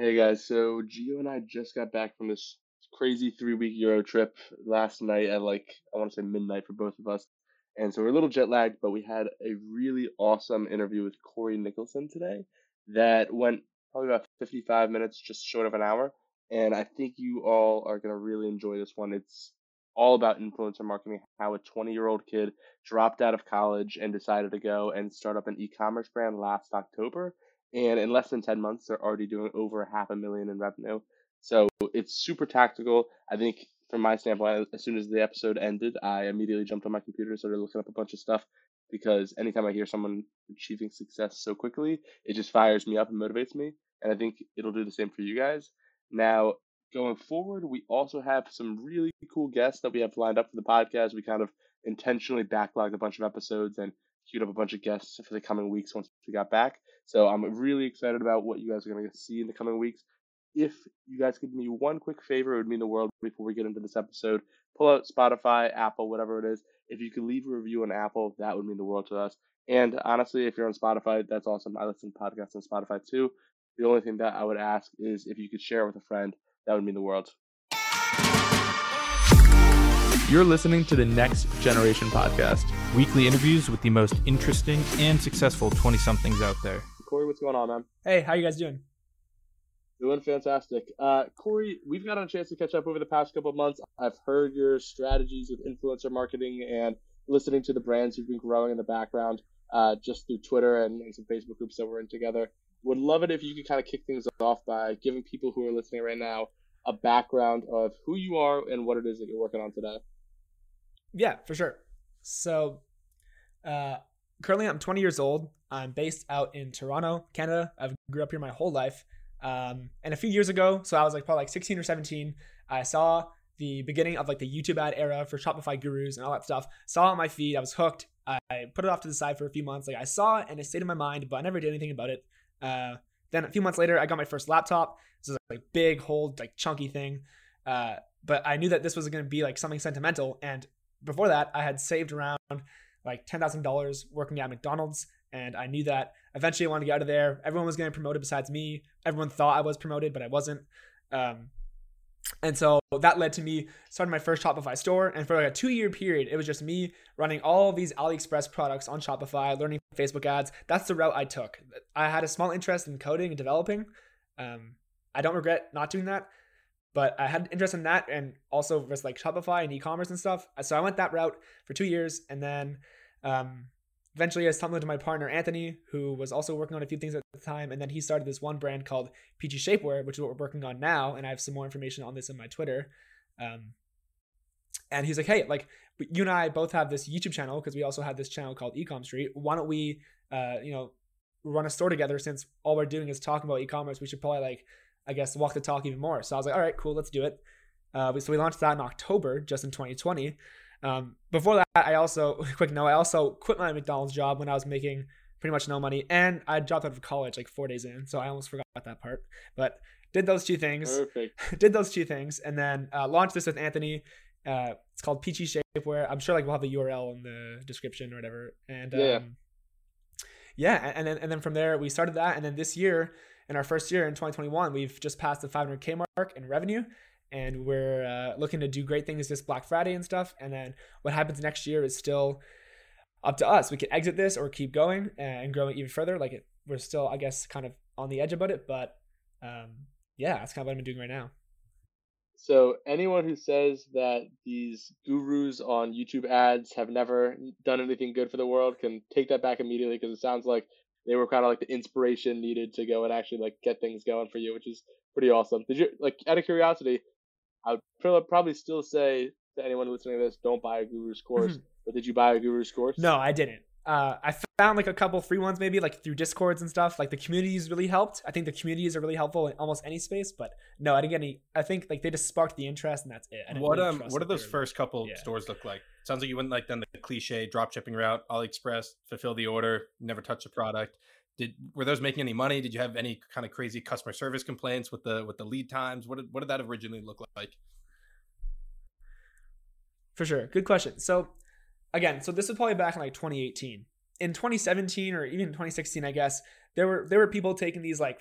Hey guys, so Gio and I just got back from this crazy three week Euro trip last night at like I want to say midnight for both of us. And so we're a little jet lagged, but we had a really awesome interview with Corey Nicholson today that went probably about 55 minutes, just short of an hour. And I think you all are going to really enjoy this one. It's all about influencer marketing, how a 20 year old kid dropped out of college and decided to go and start up an e commerce brand last October. And in less than 10 months, they're already doing over half a million in revenue. So it's super tactical. I think from my standpoint, as soon as the episode ended, I immediately jumped on my computer and started looking up a bunch of stuff because anytime I hear someone achieving success so quickly, it just fires me up and motivates me. And I think it'll do the same for you guys. Now, going forward, we also have some really cool guests that we have lined up for the podcast. We kind of intentionally backlogged a bunch of episodes and queued up a bunch of guests for the coming weeks once we got back. So I'm really excited about what you guys are going to see in the coming weeks. If you guys could do me one quick favor, it would mean the world before we get into this episode. Pull out Spotify, Apple, whatever it is. If you could leave a review on Apple, that would mean the world to us. And honestly, if you're on Spotify, that's awesome. I listen to podcasts on Spotify too. The only thing that I would ask is if you could share with a friend, that would mean the world. You're listening to the Next Generation Podcast, weekly interviews with the most interesting and successful 20 somethings out there. Corey, what's going on, man? Hey, how you guys doing? Doing fantastic. Uh, Corey, we've gotten a chance to catch up over the past couple of months. I've heard your strategies with influencer marketing and listening to the brands you've been growing in the background uh, just through Twitter and, and some Facebook groups that we're in together. Would love it if you could kind of kick things off by giving people who are listening right now a background of who you are and what it is that you're working on today. Yeah, for sure. So, uh, currently I'm 20 years old. I'm based out in Toronto, Canada. I've grew up here my whole life. Um, and a few years ago, so I was like probably like 16 or 17, I saw the beginning of like the YouTube ad era for Shopify gurus and all that stuff. Saw it on my feed. I was hooked. I put it off to the side for a few months. Like I saw it and it stayed in my mind, but I never did anything about it. Uh, then a few months later, I got my first laptop. This is like big, whole, like chunky thing. Uh, but I knew that this was going to be like something sentimental. And before that, I had saved around like ten thousand dollars working at McDonald's, and I knew that eventually I wanted to get out of there. Everyone was getting promoted besides me. Everyone thought I was promoted, but I wasn't. Um, and so that led to me starting my first Shopify store. And for like a two year period, it was just me running all these AliExpress products on Shopify, learning Facebook ads. That's the route I took. I had a small interest in coding and developing. Um, I don't regret not doing that, but I had interest in that and also just like Shopify and e commerce and stuff. So I went that route for two years. And then um, eventually I stumbled into my partner Anthony, who was also working on a few things at the time, and then he started this one brand called Peachy Shapewear, which is what we're working on now, and I have some more information on this in my Twitter. Um, and he's like, "Hey, like you and I both have this YouTube channel because we also have this channel called Ecom Street. Why don't we, uh, you know, run a store together? Since all we're doing is talking about e-commerce, we should probably like, I guess, walk the talk even more." So I was like, "All right, cool, let's do it." Uh, so we launched that in October, just in 2020. Um, before that, I also quick note, I also quit my McDonald's job when I was making pretty much no money, and I dropped out of college like four days in, so I almost forgot that part. But did those two things. Perfect. did those two things, and then uh, launched this with Anthony. Uh, it's called Peachy Shapewear. I'm sure like we'll have the URL in the description or whatever. And Yeah. um, yeah, and then and then from there we started that, and then this year, in our first year in 2021, we've just passed the 500k mark in revenue, and we're uh, looking to do great things this Black Friday and stuff. And then what happens next year is still up to us. We can exit this or keep going and growing even further. Like it, we're still, I guess, kind of on the edge about it, but um, yeah, that's kind of what I'm doing right now. So anyone who says that these gurus on YouTube ads have never done anything good for the world can take that back immediately because it sounds like they were kind of like the inspiration needed to go and actually like get things going for you, which is pretty awesome. Did you like out of curiosity? I would probably still say to anyone listening to this, don't buy a guru's course. But did you buy a guru's course? No, I didn't. Uh, I found like a couple free ones maybe like through discords and stuff. Like the communities really helped. I think the communities are really helpful in almost any space. But no, I didn't get any. I think like they just sparked the interest and that's it. What really um what do those first couple yeah. stores look like? Sounds like you went like then the cliche drop shipping route, AliExpress, fulfill the order, never touch the product. Did were those making any money? Did you have any kind of crazy customer service complaints with the with the lead times? What did what did that originally look like? For sure. Good question. So again, so this was probably back in like 2018. In 2017 or even 2016, I guess, there were there were people taking these like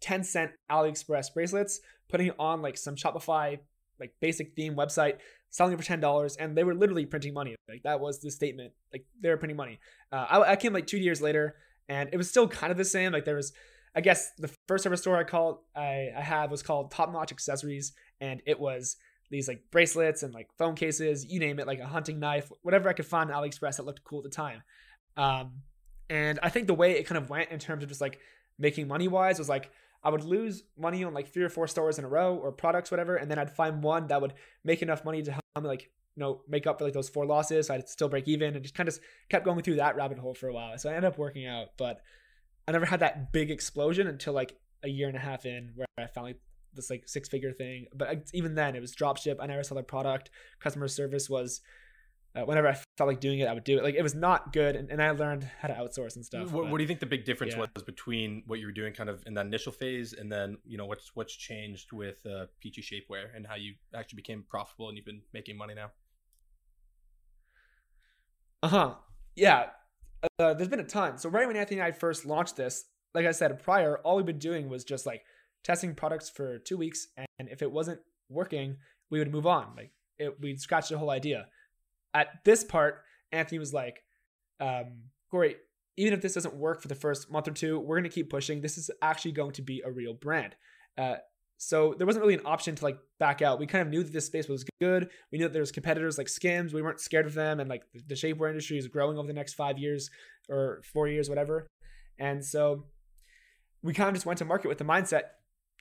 10 cent AliExpress bracelets, putting it on like some Shopify like basic theme website, selling for ten dollars, and they were literally printing money. Like that was the statement. Like they were printing money. Uh, I, I, came like two years later, and it was still kind of the same. Like there was, I guess, the first ever store I called I I had was called Top Notch Accessories, and it was these like bracelets and like phone cases, you name it, like a hunting knife, whatever I could find on AliExpress that looked cool at the time. Um, and I think the way it kind of went in terms of just like making money wise was like I would lose money on like three or four stores in a row or products, whatever, and then I'd find one that would make enough money to help me like you know make up for like those four losses. So I'd still break even, and just kind of kept going through that rabbit hole for a while. So I ended up working out, but I never had that big explosion until like a year and a half in, where I found like this like six figure thing. But even then, it was dropship. I never saw the product. Customer service was uh, whenever I felt like doing it, I would do it. Like it was not good, and, and I learned how to outsource and stuff. What, what do you think the big difference yeah. was between what you were doing kind of in that initial phase, and then you know what's what's changed with uh, Peachy Shapewear and how you actually became profitable and you've been making money now? Uh huh. Yeah. Uh, there's been a ton. So right when Anthony and I first launched this, like I said prior, all we've been doing was just like testing products for two weeks, and if it wasn't working, we would move on. Like it, we'd scratch the whole idea at this part, Anthony was like, um, Corey, even if this doesn't work for the first month or two, we're going to keep pushing. This is actually going to be a real brand. Uh, so there wasn't really an option to like back out. We kind of knew that this space was good. We knew that there was competitors like Skims. We weren't scared of them, and like the shapewear industry is growing over the next five years or four years, whatever. And so we kind of just went to market with the mindset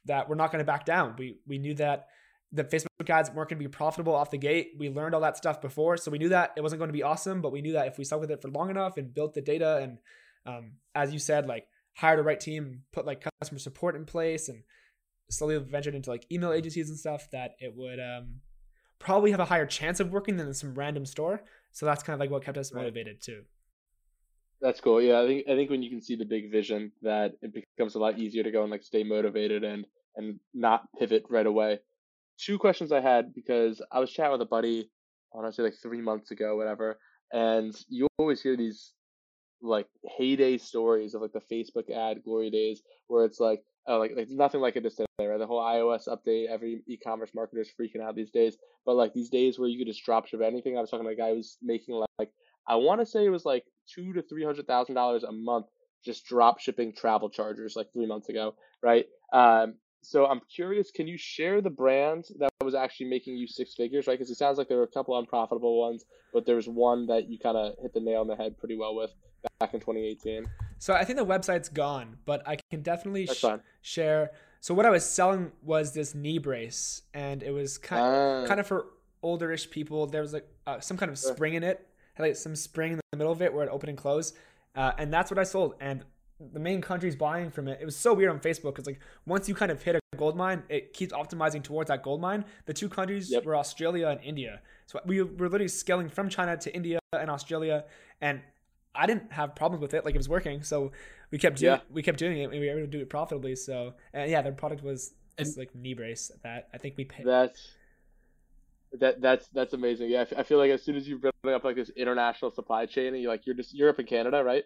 that we're not going to back down. We we knew that the Facebook ads weren't going to be profitable off the gate. We learned all that stuff before, so we knew that it wasn't going to be awesome. But we knew that if we stuck with it for long enough and built the data, and um, as you said, like hired the right team, put like customer support in place, and slowly ventured into like email agencies and stuff, that it would um, probably have a higher chance of working than some random store. So that's kind of like what kept us motivated too. That's cool. Yeah, I think I think when you can see the big vision, that it becomes a lot easier to go and like stay motivated and and not pivot right away two questions I had because I was chatting with a buddy, I say like three months ago, whatever, and you always hear these like heyday stories of like the Facebook ad glory days where it's like oh like like nothing like it is today, right? The whole iOS update, every e-commerce marketer is freaking out these days. But like these days where you could just drop ship anything, I was talking to a guy who's making like, like I want to say it was like two to three hundred thousand dollars a month just drop shipping travel chargers like three months ago, right? Um, so I'm curious, can you share the brand that was actually making you six figures, right? Because it sounds like there were a couple unprofitable ones, but there was one that you kind of hit the nail on the head pretty well with back in 2018. So I think the website's gone, but I can definitely sh- share. So what I was selling was this knee brace, and it was kind uh, kind of for olderish people. There was like uh, some kind of spring in it, had like some spring in the middle of it where it opened and closed, uh, and that's what I sold. And the main countries buying from it. It was so weird on Facebook because like once you kind of hit a gold mine, it keeps optimizing towards that gold mine. The two countries yep. were Australia and India. So we were literally scaling from China to India and Australia, and I didn't have problems with it. Like it was working, so we kept doing yeah. we kept doing it. and We were able to do it profitably. So and yeah, their product was just like knee brace that I think we paid. That's that that's that's amazing. Yeah, I feel like as soon as you bring up like this international supply chain, and you like you're just Europe and Canada, right?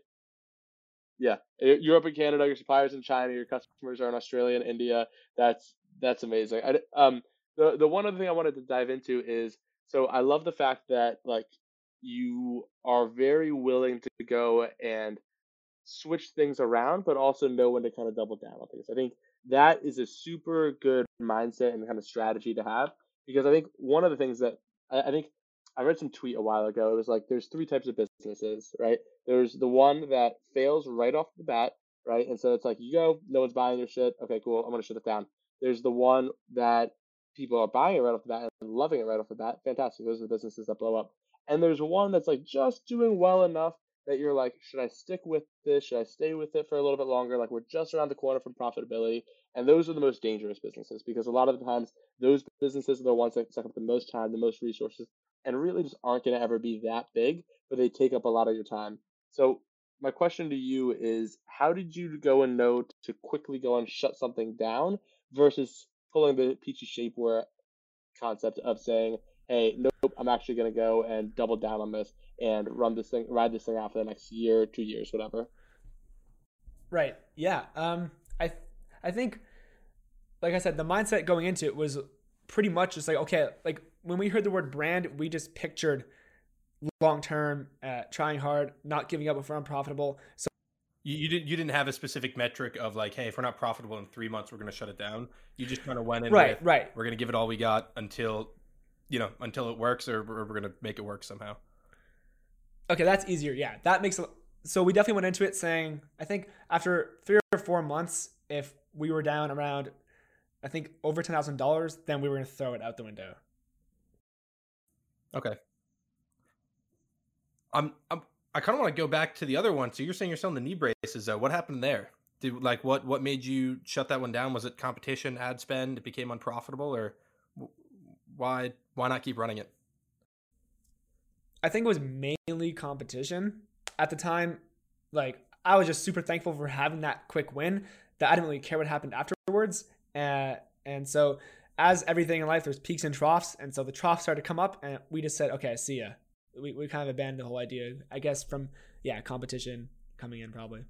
Yeah, Europe and Canada, your suppliers in China, your customers are in Australia and India. That's that's amazing. I, um, the the one other thing I wanted to dive into is so I love the fact that like you are very willing to go and switch things around, but also know when to kind of double down on things. I think that is a super good mindset and kind of strategy to have because I think one of the things that I, I think I read some tweet a while ago. It was like there's three types of businesses, right? There's the one that fails right off the bat, right? And so it's like you go, no one's buying your shit. Okay, cool. I'm gonna shut it down. There's the one that people are buying it right off the bat and loving it right off the bat. Fantastic. Those are the businesses that blow up. And there's one that's like just doing well enough that you're like, should I stick with this? Should I stay with it for a little bit longer? Like we're just around the corner from profitability. And those are the most dangerous businesses because a lot of the times those businesses are the ones that suck up the most time, the most resources, and really just aren't going to ever be that big, but they take up a lot of your time. So my question to you is how did you go and know to quickly go and shut something down versus pulling the peachy shapewear concept of saying, hey, nope, I'm actually going to go and double down on this and run this thing, ride this thing out for the next year, two years, whatever. Right. Yeah. Um, I, I think, like I said, the mindset going into it was pretty much just like okay, like when we heard the word brand, we just pictured long term, uh, trying hard, not giving up if we're unprofitable. So you, you, didn't you didn't have a specific metric of like, hey, if we're not profitable in three months, we're going to shut it down. You just kind of went in right, with, right. We're going to give it all we got until, you know, until it works, or we're, we're going to make it work somehow. Okay, that's easier. Yeah, that makes. So we definitely went into it saying, I think after three or four months, if we were down around, I think over ten thousand dollars, then we were going to throw it out the window. Okay. I'm, I'm I kind of want to go back to the other one. So you're saying you're selling the knee braces. Though. What happened there? Did like what what made you shut that one down? Was it competition, ad spend? It became unprofitable, or why why not keep running it? I think it was mainly competition at the time. Like I was just super thankful for having that quick win that I didn't really care what happened afterwards. Uh, and so as everything in life, there's peaks and troughs, and so the troughs started to come up, and we just said, okay, see ya we, we kind of abandoned the whole idea. I guess from yeah competition coming in probably.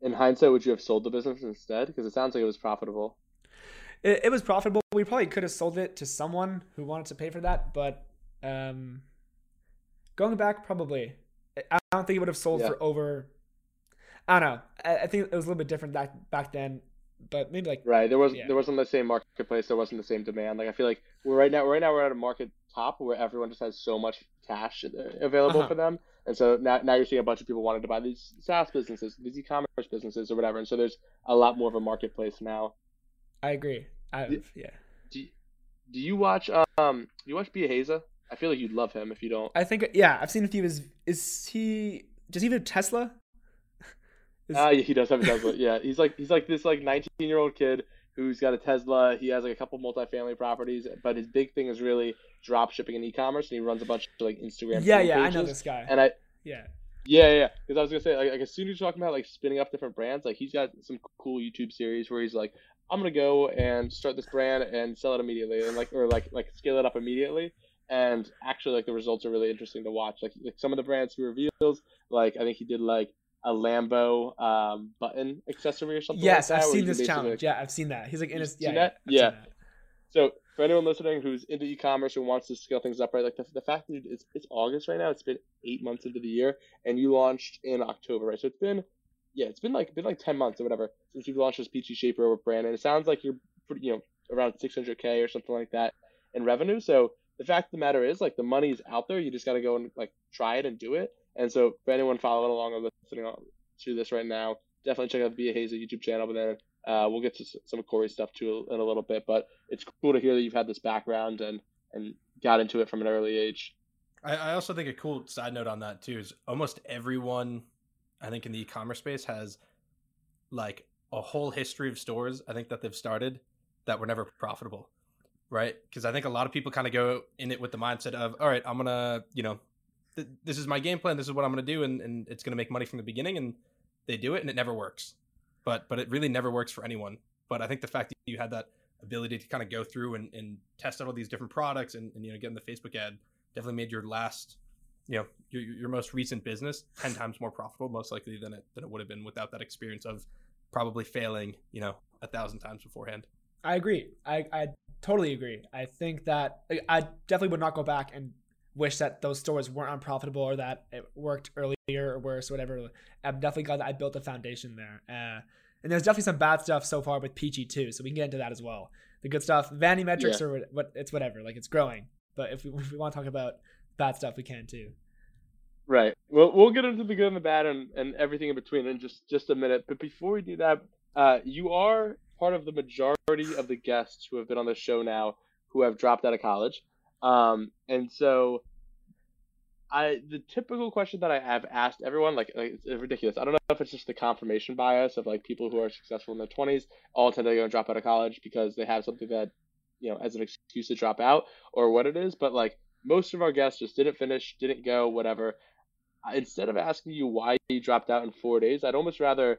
In hindsight, would you have sold the business instead? Because it sounds like it was profitable. It, it was profitable. We probably could have sold it to someone who wanted to pay for that, but um, going back, probably. I don't think it would have sold yeah. for over. I don't know. I, I, think it was a little bit different back back then, but maybe like right. There was yeah. there wasn't the same marketplace. There wasn't the same demand. Like I feel like we're right now. Right now we're at a market top where everyone just has so much cash available uh-huh. for them. And so now, now you're seeing a bunch of people wanting to buy these SaaS businesses, these e-commerce businesses, or whatever. And so there's a lot more of a marketplace now. I agree. I do, yeah. Do you, do you watch um? Do you watch Biaheza? I feel like you'd love him if you don't. I think yeah, I've seen a few of his. Is he? Does he have a Tesla? Ah, uh, yeah, he does have a Tesla. yeah, he's like he's like this like 19 year old kid who's got a Tesla. He has like a couple multifamily properties, but his big thing is really drop shipping and e-commerce, and he runs a bunch of like Instagram. Yeah, yeah, pages. I know this guy. And I yeah. Yeah, yeah, because I was gonna say, like, like, as soon as you're talking about like spinning up different brands, like he's got some cool YouTube series where he's like, I'm gonna go and start this brand and sell it immediately, and like, or like, like scale it up immediately. And actually, like the results are really interesting to watch. Like, like some of the brands he reveals, like I think he did like a Lambo um, button accessory or something. Yes, like I've seen this challenge. Like, yeah, I've seen that. He's like in his yeah. yeah, yeah. So for anyone listening who's into e-commerce and wants to scale things up, right? Like the, the fact that it's it's August right now. It's been eight months into the year, and you launched in October, right? So it's been yeah, it's been like been like ten months or whatever since you've launched this Peachy Shapewear brand, and it sounds like you're pretty, you know around 600k or something like that in revenue. So the fact of the matter is, like the money's out there. You just got to go and like try it and do it. And so for anyone following along or listening to this right now, definitely check out the Biaheza YouTube channel. But then uh, we'll get to some of Corey's stuff too in a little bit, but it's cool to hear that you've had this background and and got into it from an early age. I, I also think a cool side note on that too is almost everyone, I think in the e-commerce space has like a whole history of stores. I think that they've started that were never profitable, right? Because I think a lot of people kind of go in it with the mindset of, all right, I'm gonna, you know, th- this is my game plan. This is what I'm gonna do, and, and it's gonna make money from the beginning, and they do it, and it never works but but it really never works for anyone. But I think the fact that you had that ability to kind of go through and, and test out all these different products and, and you know get in the Facebook ad definitely made your last you know your, your most recent business 10 times more profitable most likely than it than it would have been without that experience of probably failing you know a thousand times beforehand. I agree. I i totally agree. I think that i definitely would not go back and wish that those stores weren't unprofitable or that it worked earlier or worse, or whatever. I'm definitely glad that I built a foundation there. Uh, and there's definitely some bad stuff so far with Peachy too, so we can get into that as well. The good stuff, vanity metrics, yeah. or what, it's whatever. Like it's growing, but if we, if we want to talk about bad stuff, we can too. Right. Well, we'll get into the good and the bad and, and everything in between in just just a minute. But before we do that, uh, you are part of the majority of the guests who have been on the show now who have dropped out of college. Um, and so I the typical question that I have asked everyone, like, like it's ridiculous. I don't know if it's just the confirmation bias of like people who are successful in their twenties all tend to go and drop out of college because they have something that, you know, as an excuse to drop out or what it is. But like most of our guests just didn't finish, didn't go, whatever. Instead of asking you why you dropped out in four days, I'd almost rather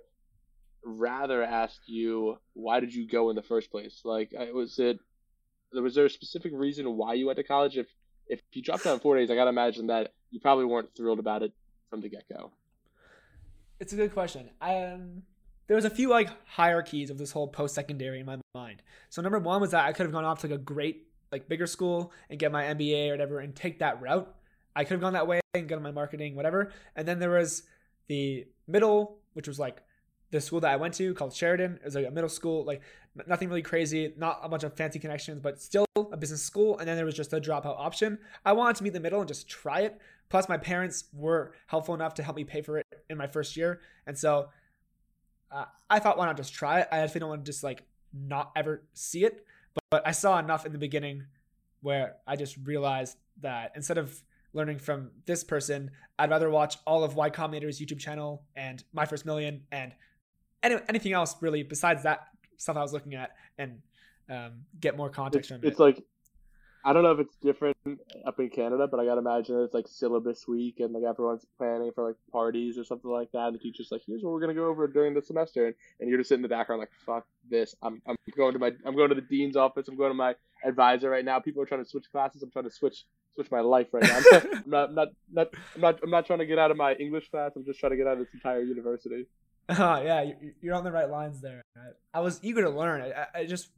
rather ask you why did you go in the first place? Like, was it was there a specific reason why you went to college? If if you dropped out in four days, I gotta imagine that you probably weren't thrilled about it from the get go. It's a good question. Um, there was a few like hierarchies of this whole post secondary in my mind. So number one was that I could have gone off to like a great like bigger school and get my MBA or whatever and take that route. I could have gone that way and get my marketing, whatever. And then there was the middle, which was like the school that I went to called Sheridan. It was like a middle school, like nothing really crazy, not a bunch of fancy connections, but still a business school. And then there was just a dropout option. I wanted to meet the middle and just try it. Plus, my parents were helpful enough to help me pay for it in my first year. And so uh, I thought, why not just try it? I definitely don't want to just like not ever see it. But, but I saw enough in the beginning where I just realized that instead of learning from this person, I'd rather watch all of Y Combinator's YouTube channel and My First Million and any, anything else really besides that stuff I was looking at and um, get more context it's, from it's like I don't know if it's different up in Canada, but I gotta imagine it's like syllabus week and like everyone's planning for like parties or something like that. And the teacher's like, "Here's what we're gonna go over during the semester," and, and you're just sitting in the background like, "Fuck this! I'm I'm going to my I'm going to the dean's office. I'm going to my advisor right now. People are trying to switch classes. I'm trying to switch switch my life right now. I'm not, I'm not, not, I'm not, I'm not trying to get out of my English class. I'm just trying to get out of this entire university. Uh, yeah, you're on the right lines there. I was eager to learn. I, I just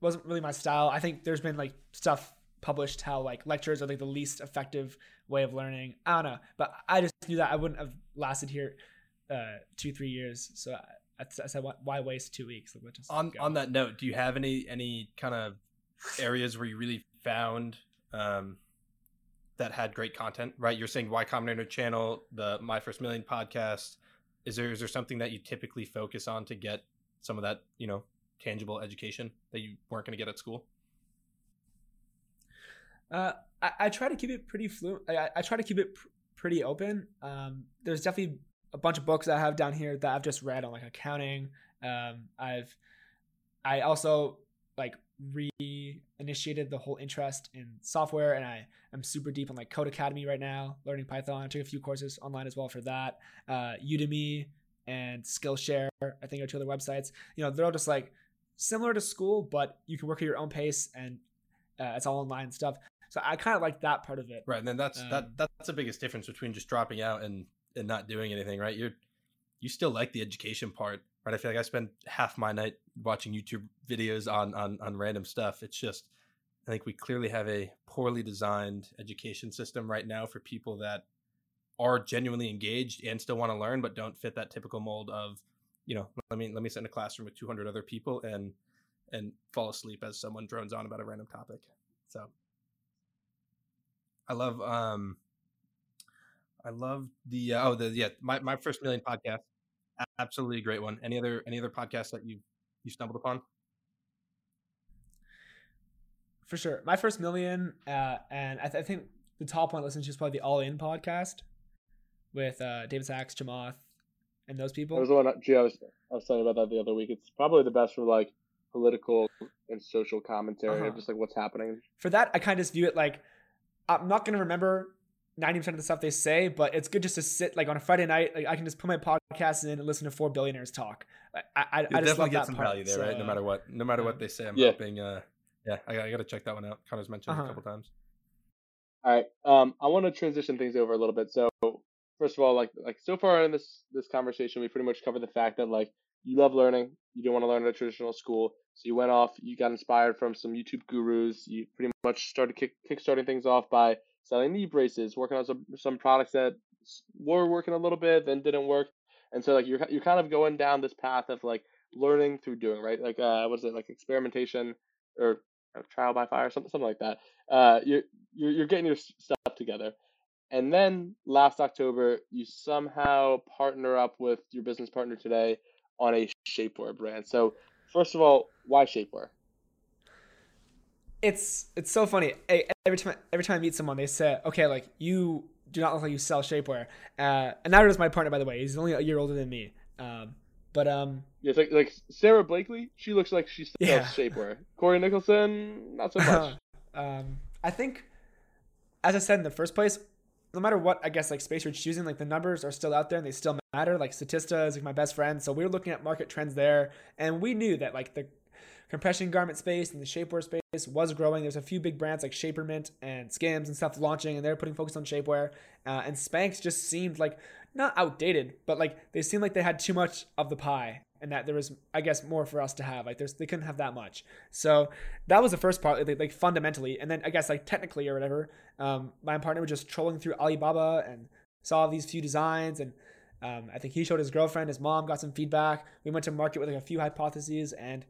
wasn't really my style. I think there's been like stuff published how like lectures are like the least effective way of learning. I don't know, but I just knew that I wouldn't have lasted here uh, two three years. So I, I said, why waste two weeks? on go. on that note, do you have any any kind of areas where you really found um, that had great content? Right, you're saying Y Combinator channel, the My First Million podcast. Is there is there something that you typically focus on to get some of that you know tangible education that you weren't going to get at school? Uh, I, I, try to keep it pretty fluent. I, I try to keep it pr- pretty open. Um, there's definitely a bunch of books that I have down here that I've just read on like accounting. Um, I've I also like re-initiated the whole interest in software, and I am super deep on like Codecademy right now, learning Python. I took a few courses online as well for that. Uh, Udemy and Skillshare, I think, are two other websites. You know, they're all just like similar to school, but you can work at your own pace and uh, it's all online stuff. So I kind of like that part of it. Right, and then that's um, that that's the biggest difference between just dropping out and and not doing anything. Right, you're you still like the education part. Right, I feel like I spend half my night watching YouTube videos on on on random stuff. It's just I think we clearly have a poorly designed education system right now for people that are genuinely engaged and still want to learn but don't fit that typical mold of you know, let me let me sit in a classroom with 200 other people and and fall asleep as someone drones on about a random topic. So I love um I love the uh, oh the yeah my my first million podcast absolutely a great one. Any other any other podcasts that you you stumbled upon? For sure, my first million, uh, and I, th- I think the top one I listened to is probably the All In podcast with uh, David Sacks, Chamath, and those people. That was the one. Gee, I was I was talking about that the other week. It's probably the best for like political and social commentary uh-huh. of just like what's happening. For that, I kind of just view it like I'm not gonna remember 90% of the stuff they say, but it's good just to sit like on a Friday night. Like I can just put my podcast in and listen to four billionaires talk. I, I, I just definitely get some part, value there, so, right? No matter what, no matter what they say, I'm yeah. hoping. Uh, yeah, I, I got to check that one out. Connor's mentioned uh-huh. a couple times. All right, um, I want to transition things over a little bit. So first of all, like like so far in this this conversation, we pretty much covered the fact that like you love learning, you didn't want to learn at a traditional school, so you went off, you got inspired from some YouTube gurus, you pretty much started kick kickstarting things off by selling knee braces, working on some some products that were working a little bit, then didn't work, and so like you're you're kind of going down this path of like learning through doing, right? Like uh, was it like experimentation or trial by fire, something something like that. Uh, you're you're you're getting your stuff together. And then last October, you somehow partner up with your business partner today on a shapewear brand. So, first of all, why shapewear? It's it's so funny. Every time every time I meet someone, they say, "Okay, like you do not look like you sell shapewear." Uh, and that is my partner, by the way. He's only a year older than me. Um, but um, yeah, it's like like Sara Blakely. She looks like she sells yeah. shapewear. Corey Nicholson, not so much. um, I think, as I said in the first place, no matter what I guess like space you're choosing, like the numbers are still out there and they still matter. Like Statista is like my best friend, so we were looking at market trends there, and we knew that like the compression garment space and the shapewear space was growing. There's a few big brands like Shapermint and Skims and stuff launching, and they're putting focus on shapewear. Uh, and Spanx just seemed like not outdated, but like they seemed like they had too much of the pie, and that there was, I guess, more for us to have. Like there's they couldn't have that much. So that was the first part, like, like fundamentally, and then I guess like technically or whatever. Um, my partner was just trolling through Alibaba and saw these few designs and um, I think he showed his girlfriend, his mom got some feedback. We went to market with like a few hypotheses, and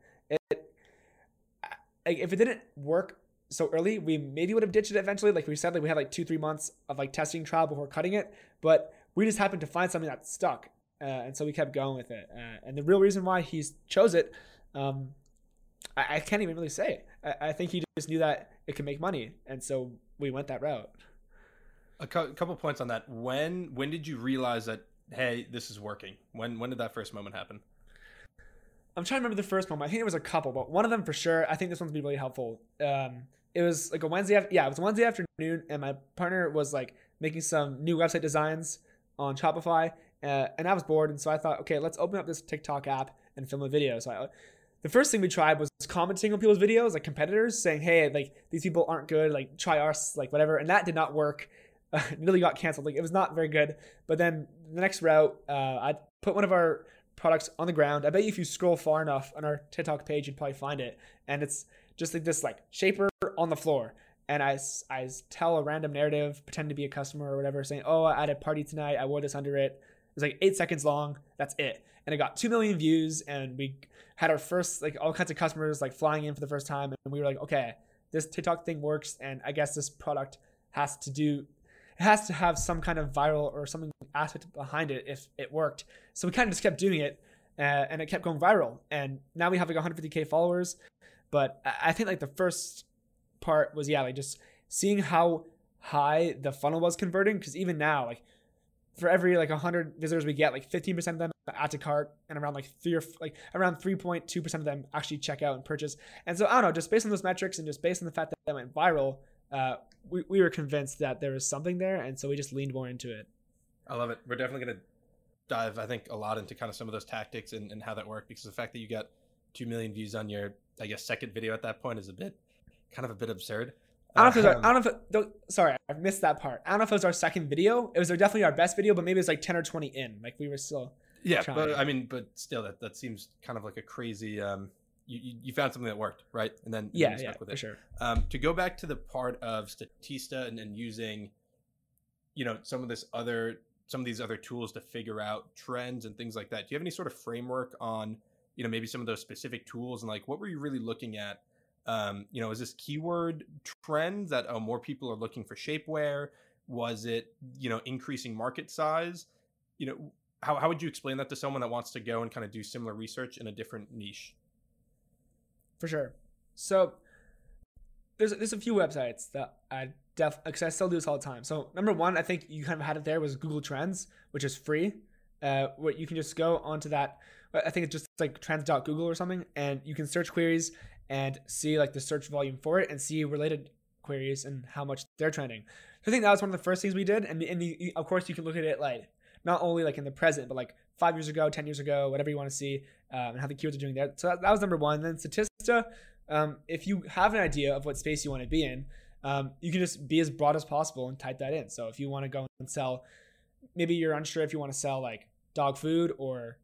like, if it didn't work so early, we maybe would have ditched it eventually. Like we said, like we had like two, three months of like testing trial before cutting it, but we just happened to find something that stuck, uh, and so we kept going with it. Uh, and the real reason why he chose it, um, I, I, can't even really say. I, I think he just knew that it could make money, and so we went that route. A couple points on that. When when did you realize that hey, this is working? When when did that first moment happen? I'm trying to remember the first moment. I think it was a couple, but one of them for sure. I think this one's be really helpful. Um, it was like a Wednesday. Yeah, it was Wednesday afternoon, and my partner was like making some new website designs on Shopify, uh, and I was bored, and so I thought, okay, let's open up this TikTok app and film a video. So I, the first thing we tried was commenting on people's videos, like competitors, saying, hey, like these people aren't good, like try us, like whatever, and that did not work. Uh, nearly got canceled. Like it was not very good. But then the next route, uh, I put one of our products on the ground. I bet you if you scroll far enough on our TikTok page, you'd probably find it. And it's just like this like shaper on the floor. And I, I tell a random narrative, pretend to be a customer or whatever, saying, "Oh, I had a party tonight. I wore this under it." It's like eight seconds long. That's it. And it got two million views. And we had our first like all kinds of customers like flying in for the first time. And we were like, okay, this TikTok thing works. And I guess this product has to do it has to have some kind of viral or something aspect behind it if it worked. So we kind of just kept doing it, uh, and it kept going viral. And now we have like 150k followers. But I think like the first part was yeah, like just seeing how high the funnel was converting. Because even now, like for every like 100 visitors we get, like 15% of them add to cart, and around like three or like around 3.2% of them actually check out and purchase. And so I don't know, just based on those metrics and just based on the fact that that went viral, uh, we, we were convinced that there was something there, and so we just leaned more into it. I love it. We're definitely going to dive, I think, a lot into kind of some of those tactics and, and how that worked because the fact that you got 2 million views on your, I guess, second video at that point is a bit, kind of a bit absurd. I don't know if it was, our, I don't know if it, sorry, I missed that part. I don't know if it was our second video. It was definitely our best video, but maybe it was like 10 or 20 in. Like we were still. Yeah, trying. but I mean, but still, that, that seems kind of like a crazy, um, you, you found something that worked, right? And then yeah, yeah, with it. for sure. Um, to go back to the part of Statista and, and using, you know, some of this other some of these other tools to figure out trends and things like that. Do you have any sort of framework on, you know, maybe some of those specific tools and like what were you really looking at? Um, you know, is this keyword trends that oh more people are looking for shapewear? Was it you know increasing market size? You know, how how would you explain that to someone that wants to go and kind of do similar research in a different niche? For sure. So there's there's a few websites that I def because I still do this all the time. So number one, I think you kind of had it there was Google Trends, which is free. Uh, where you can just go onto that. I think it's just like trends.google or something, and you can search queries and see like the search volume for it and see related queries and how much they're trending. So I think that was one of the first things we did, and, and the, of course you can look at it like not only like in the present, but like five years ago, ten years ago, whatever you want to see, um, and how the keywords are doing there. So that, that was number one. Then Statista, um, if you have an idea of what space you want to be in, um, you can just be as broad as possible and type that in. So if you want to go and sell, maybe you're unsure if you want to sell like dog food or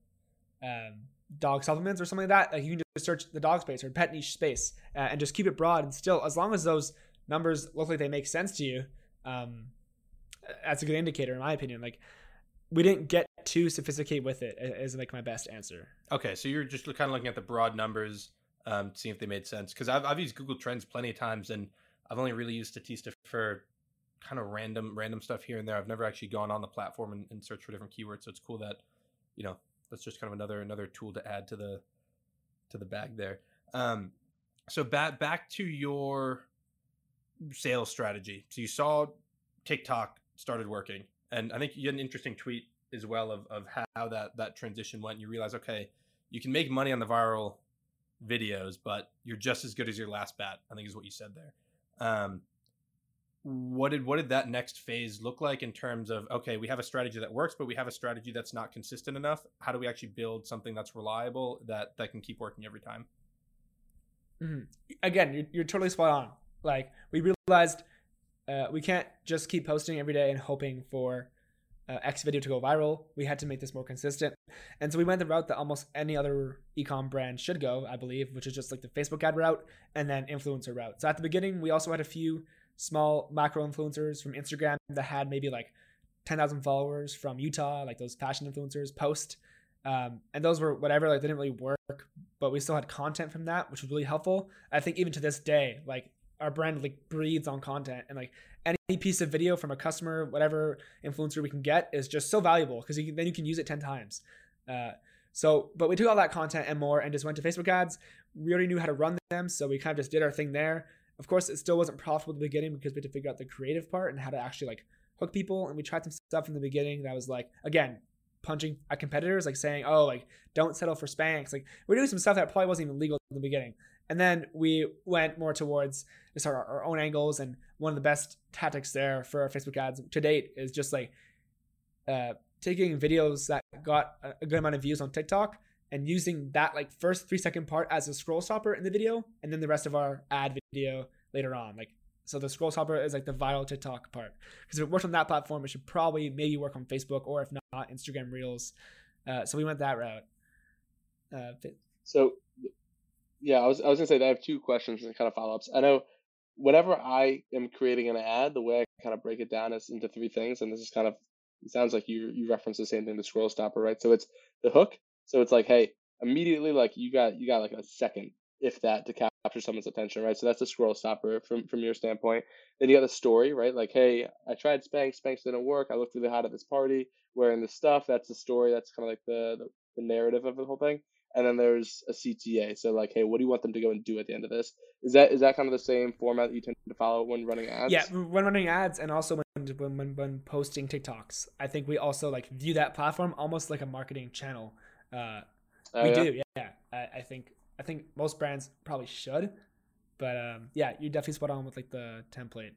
um, dog supplements or something like that, like you can just search the dog space or pet niche space uh, and just keep it broad. And still, as long as those numbers look like they make sense to you, um, that's a good indicator in my opinion. Like we didn't get too sophisticated with it is like my best answer. Okay, so you're just kind of looking at the broad numbers, um, seeing if they made sense. Because I've I've used Google Trends plenty of times, and I've only really used Statista for kind of random random stuff here and there. I've never actually gone on the platform and, and searched for different keywords. So it's cool that you know that's just kind of another another tool to add to the to the bag there. Um, so back back to your sales strategy. So you saw TikTok started working, and I think you had an interesting tweet as well of, of how that that transition went. You realize, okay, you can make money on the viral videos, but you're just as good as your last bat. I think is what you said there. Um, what did what did that next phase look like in terms of okay, we have a strategy that works, but we have a strategy that's not consistent enough. How do we actually build something that's reliable that that can keep working every time? Mm-hmm. Again, you're, you're totally spot on. Like we realized uh, we can't just keep posting every day and hoping for uh, X video to go viral. We had to make this more consistent. And so we went the route that almost any other ecom brand should go, I believe, which is just like the Facebook ad route and then influencer route. So at the beginning, we also had a few small macro influencers from Instagram that had maybe like 10,000 followers from Utah, like those fashion influencers post. Um, and those were whatever, like they didn't really work, but we still had content from that, which was really helpful. I think even to this day, like our brand like breathes on content and like any piece of video from a customer, whatever influencer we can get is just so valuable because then you can use it 10 times. Uh, so, but we took all that content and more and just went to Facebook ads. We already knew how to run them, so we kind of just did our thing there. Of course, it still wasn't profitable at the beginning because we had to figure out the creative part and how to actually like hook people. And we tried some stuff in the beginning that was like, again, punching at competitors, like saying, oh, like don't settle for Spanx. Like we're doing some stuff that probably wasn't even legal in the beginning. And then we went more towards just our, our own angles. And one of the best tactics there for our Facebook ads to date is just like uh, taking videos that got a good amount of views on TikTok and using that like first three second part as a scroll stopper in the video, and then the rest of our ad video later on. Like so, the scroll stopper is like the viral TikTok part. Because if it works on that platform, it should probably maybe work on Facebook or if not, Instagram Reels. Uh, so we went that route. Uh, so yeah, I was I was gonna say that I have two questions and kind of follow ups. I know whenever I am creating an ad, the way I kind of break it down is into three things, and this is kind of it sounds like you you reference the same thing, the scroll stopper, right? So it's the hook. So it's like, hey, immediately like you got you got like a second, if that, to capture someone's attention, right? So that's a scroll stopper from from your standpoint. Then you got the story, right? Like, hey, I tried Spanx, Spanx didn't work. I looked really hot at this party, wearing this stuff. That's the story. That's kind of like the, the the narrative of the whole thing and then there's a CTA. So like, hey, what do you want them to go and do at the end of this? Is that is that kind of the same format that you tend to follow when running ads? Yeah, when running ads and also when when when posting TikToks. I think we also like view that platform almost like a marketing channel. Uh, oh, we yeah? do, yeah. I, I, think I think most brands probably should, but um, yeah, you definitely spot on with like the template.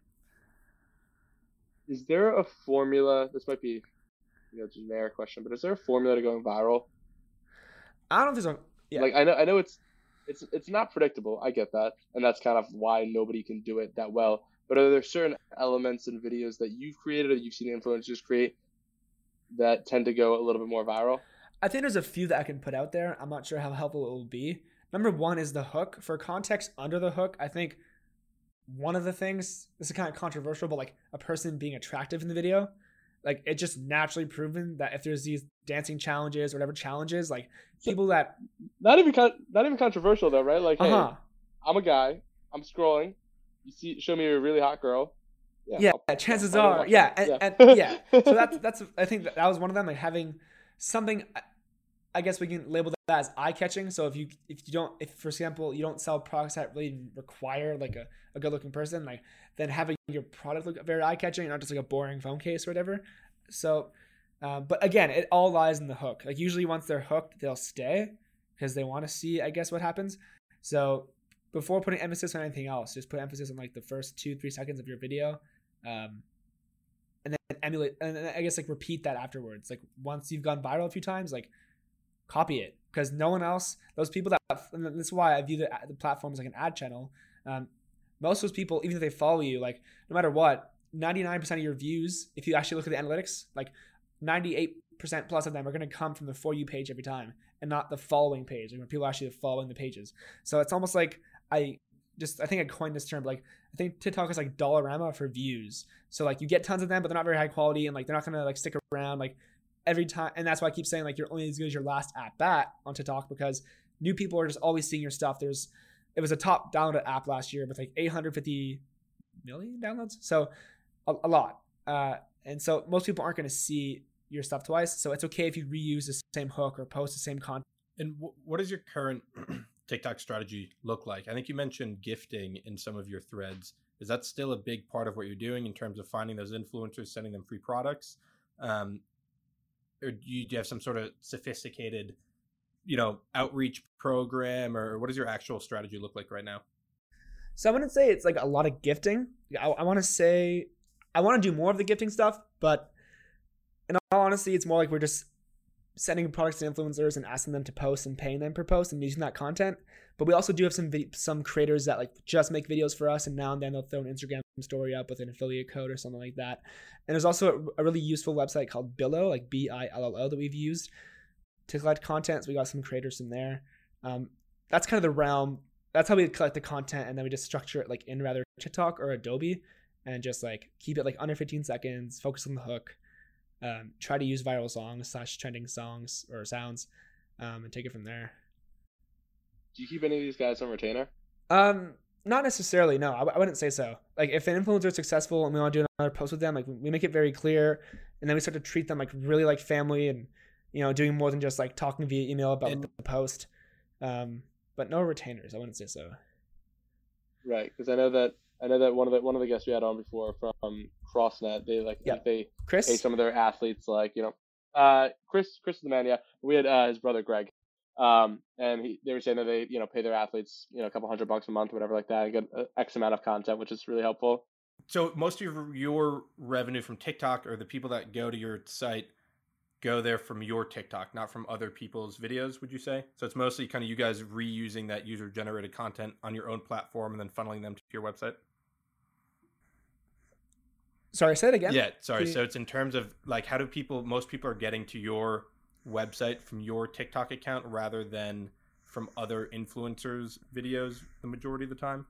Is there a formula? This might be you know generic question, but is there a formula to going viral? I don't know if there's a yeah. like I know I know it's it's it's not predictable. I get that, and that's kind of why nobody can do it that well. But are there certain elements in videos that you've created or you've seen influencers create that tend to go a little bit more viral? I think there's a few that I can put out there. I'm not sure how helpful it will be. Number one is the hook. For context under the hook, I think one of the things this is kind of controversial, but like a person being attractive in the video like it just naturally proven that if there's these dancing challenges or whatever challenges, like people that not even con- not even controversial though, right? Like, uh-huh. hey, I'm a guy, I'm scrolling, you see, show me a really hot girl. Yeah, yeah chances I'll, are, yeah, and, yeah. and, yeah. So that's that's I think that, that was one of them, like having something. I guess we can label that as eye catching. So if you if you don't if for example you don't sell products that really require like a, a good looking person, like then having your product look very eye catching, not just like a boring phone case or whatever. So, uh, but again, it all lies in the hook. Like usually once they're hooked, they'll stay because they want to see, I guess, what happens. So before putting emphasis on anything else, just put emphasis on like the first two three seconds of your video. Um, and then emulate and I guess like repeat that afterwards. Like once you've gone viral a few times, like copy it because no one else, those people that, this is why I view the, the platform as like an ad channel. Um, most of those people, even if they follow you, like no matter what, 99% of your views, if you actually look at the analytics, like 98% plus of them are going to come from the For You page every time and not the following page, when people are actually following the pages. So it's almost like I just, I think I coined this term, like I think TikTok is like Dollarama for views. So like you get tons of them, but they're not very high quality and like they're not going to like stick around. Like every time, and that's why I keep saying like you're only as good as your last at bat on TikTok because new people are just always seeing your stuff. There's it was a top downloaded app last year with like 850 million downloads, so a, a lot. Uh, and so most people aren't going to see your stuff twice. So it's okay if you reuse the same hook or post the same content. And w- what does your current TikTok strategy look like? I think you mentioned gifting in some of your threads. Is that still a big part of what you're doing in terms of finding those influencers, sending them free products? Um, or do you, have some sort of sophisticated, you know, outreach program, or what does your actual strategy look like right now? So I wouldn't say it's like a lot of gifting. I, I want to say I want to do more of the gifting stuff, but in all honesty, it's more like we're just sending products to influencers and asking them to post and paying them per post and using that content. But we also do have some some creators that like just make videos for us, and now and then they'll throw an Instagram story up with an affiliate code or something like that. And there's also a, a really useful website called Billo, like B I L L O, that we've used to collect content. So we got some creators in there. Um, that's kind of the realm. That's how we collect the content, and then we just structure it like in rather TikTok or Adobe, and just like keep it like under 15 seconds. Focus on the hook. Um, try to use viral songs slash trending songs or sounds, um, and take it from there. Do you keep any of these guys on retainer? Um, not necessarily. No, I, I wouldn't say so. Like if an influencer is successful and we want to do another post with them, like we make it very clear, and then we start to treat them like really like family, and you know, doing more than just like talking via email about and, the post. Um, but no retainers. I wouldn't say so. Right, because I know that I know that one of the one of the guests we had on before from CrossNet, they like yep. they Chris pay some of their athletes like you know, uh, Chris Chris is the man. Yeah, we had uh, his brother Greg um, and he, they were saying that they, you know, pay their athletes, you know, a couple hundred bucks a month, whatever like that, and get X amount of content, which is really helpful. So most of your, your revenue from TikTok or the people that go to your site go there from your TikTok, not from other people's videos, would you say? So it's mostly kind of you guys reusing that user generated content on your own platform and then funneling them to your website? Sorry, say it again. Yeah, sorry. So it's in terms of like how do people most people are getting to your website from your TikTok account rather than from other influencers' videos the majority of the time?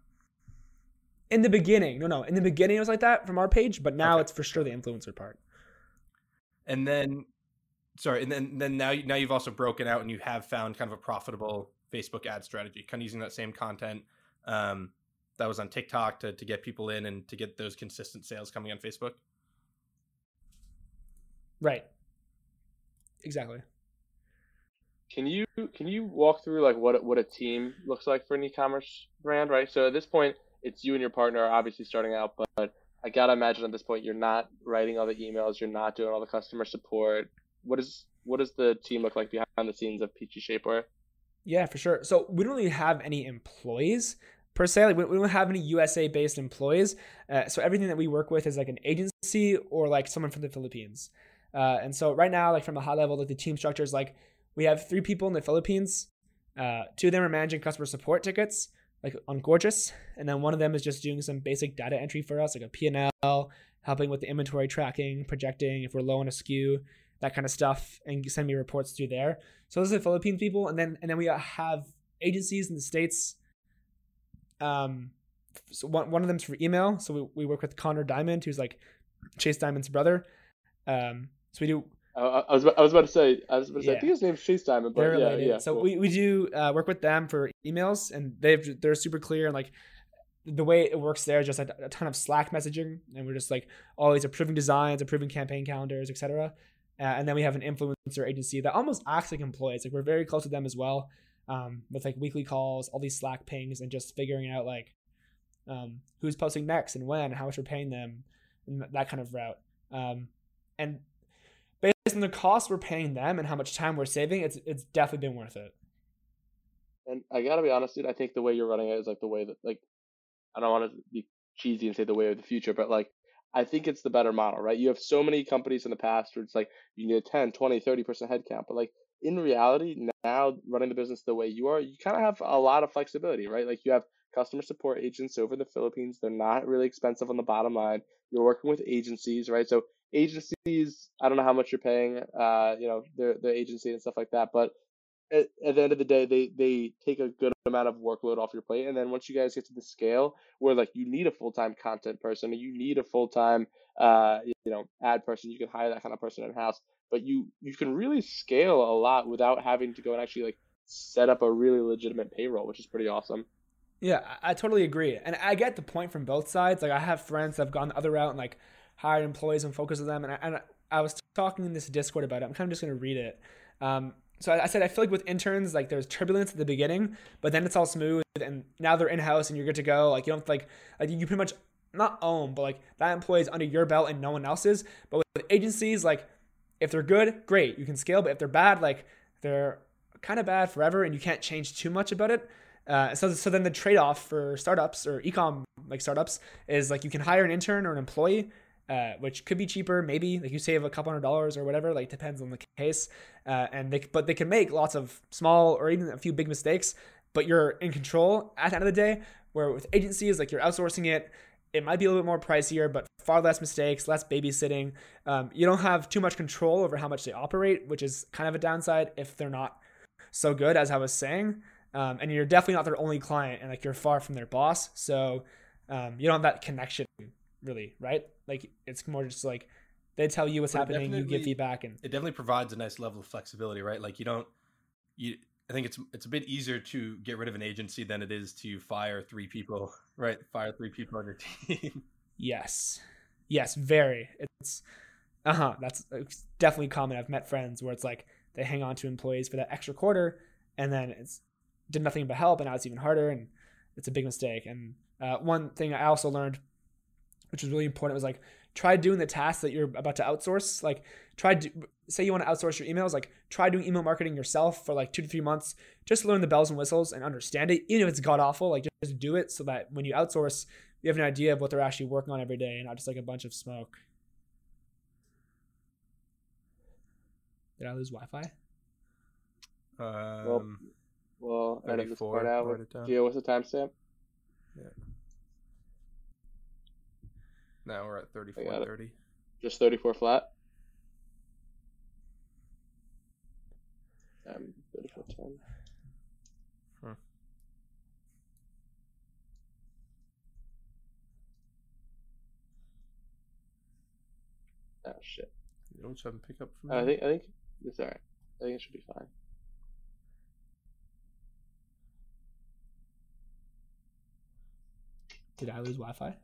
In the beginning, no, no. In the beginning, it was like that from our page, but now okay. it's for sure the influencer part. And then, sorry, and then then now now you've also broken out and you have found kind of a profitable Facebook ad strategy, kind of using that same content um, that was on TikTok to to get people in and to get those consistent sales coming on Facebook. Right exactly. Can you can you walk through like what what a team looks like for an e-commerce brand, right? So at this point, it's you and your partner are obviously starting out, but I gotta imagine at this point you're not writing all the emails, you're not doing all the customer support. What is what does the team look like behind the scenes of Peachy Shapewear? Yeah, for sure. So we don't really have any employees per se. Like we don't have any USA based employees. Uh, so everything that we work with is like an agency or like someone from the Philippines. Uh, and so right now, like from a high level, like the team structure is like we have three people in the Philippines. Uh, two of them are managing customer support tickets, like on Gorgias, and then one of them is just doing some basic data entry for us, like a P&L, helping with the inventory tracking, projecting if we're low on a SKU, that kind of stuff, and send me reports through there. So those are the Philippines people, and then and then we have agencies in the states. Um, so one one of them's for email, so we, we work with Connor Diamond, who's like Chase Diamond's brother. Um, so we do. I, I was I was about to say I was about to say yeah. I think his name's Chase Diamond, but they're yeah, related. yeah. So cool. we, we do uh, work with them for emails, and they've they're super clear and like the way it works there is just a, a, ton of Slack messaging, and we're just like always approving designs, approving campaign calendars, etc. Uh, and then we have an influencer agency that almost acts like employees. Like we're very close to them as well, um, with like weekly calls, all these Slack pings, and just figuring out like um, who's posting next and when, and how much we're paying them, and that kind of route. Um, and based on the cost we're paying them and how much time we're saving, it's it's definitely been worth it. And I gotta be honest, dude. I think the way you're running it is like the way that like I don't want to be cheesy and say the way of the future, but like I think it's the better model, right? You have so many companies in the past where it's like you need a 10, 20, 30% headcount, but like in reality, now running the business the way you are, you kind of have a lot of flexibility, right? Like you have customer support agents over the Philippines. They're not really expensive on the bottom line. You're working with agencies, right? So agencies, I don't know how much you're paying, uh, you know, their their agency and stuff like that, but at, at, the end of the day, they they take a good amount of workload off your plate, and then once you guys get to the scale where like you need a full time content person, you need a full time, uh, you know, ad person, you can hire that kind of person in house. But you you can really scale a lot without having to go and actually like set up a really legitimate payroll, which is pretty awesome. Yeah, I totally agree, and I get the point from both sides. Like I have friends that have gone the other route and like hired employees and focus on them. And I, and I was talking in this Discord about it. I'm kind of just going to read it. Um, so I, I, said I feel like with interns, like there's turbulence at the beginning, but then it's all smooth, and now they're in house and you're good to go. Like you don't like like you pretty much not own, but like that employee is under your belt and no one else's. But with agencies, like if they're good, great, you can scale. But if they're bad, like they're kind of bad forever, and you can't change too much about it. Uh, so, so then the trade-off for startups or ecom like startups is like you can hire an intern or an employee uh, which could be cheaper, maybe like you save a couple hundred dollars or whatever, like depends on the case. Uh, and they, but they can make lots of small or even a few big mistakes, but you're in control at the end of the day. Where with agencies, like you're outsourcing it, it might be a little bit more pricier, but far less mistakes, less babysitting. Um, you don't have too much control over how much they operate, which is kind of a downside if they're not so good as I was saying. Um, and you're definitely not their only client, and like you're far from their boss, so um, you don't have that connection really, right? Like it's more just like they tell you what's but happening, you give feedback, and it definitely provides a nice level of flexibility, right? Like you don't you. I think it's it's a bit easier to get rid of an agency than it is to fire three people, right? Fire three people on your team. Yes, yes, very. It's uh huh. That's definitely common. I've met friends where it's like they hang on to employees for that extra quarter, and then it's did nothing but help, and now it's even harder, and it's a big mistake. And uh, one thing I also learned, which was really important, was like try doing the tasks that you're about to outsource. Like try to say you want to outsource your emails, like try doing email marketing yourself for like two to three months. Just learn the bells and whistles and understand it, even if it's god awful. Like just do it so that when you outsource, you have an idea of what they're actually working on every day, and not just like a bunch of smoke. Did I lose Wi-Fi? Um, well, well edit this part out. Gio, what's the timestamp? Yeah. Now we're at 34 30. Just 34 flat? Um, 34 10. Huh. Oh shit. You don't have to pick up from. Uh, I think I think it's alright. I think it should be fine. Did I lose Wi-Fi?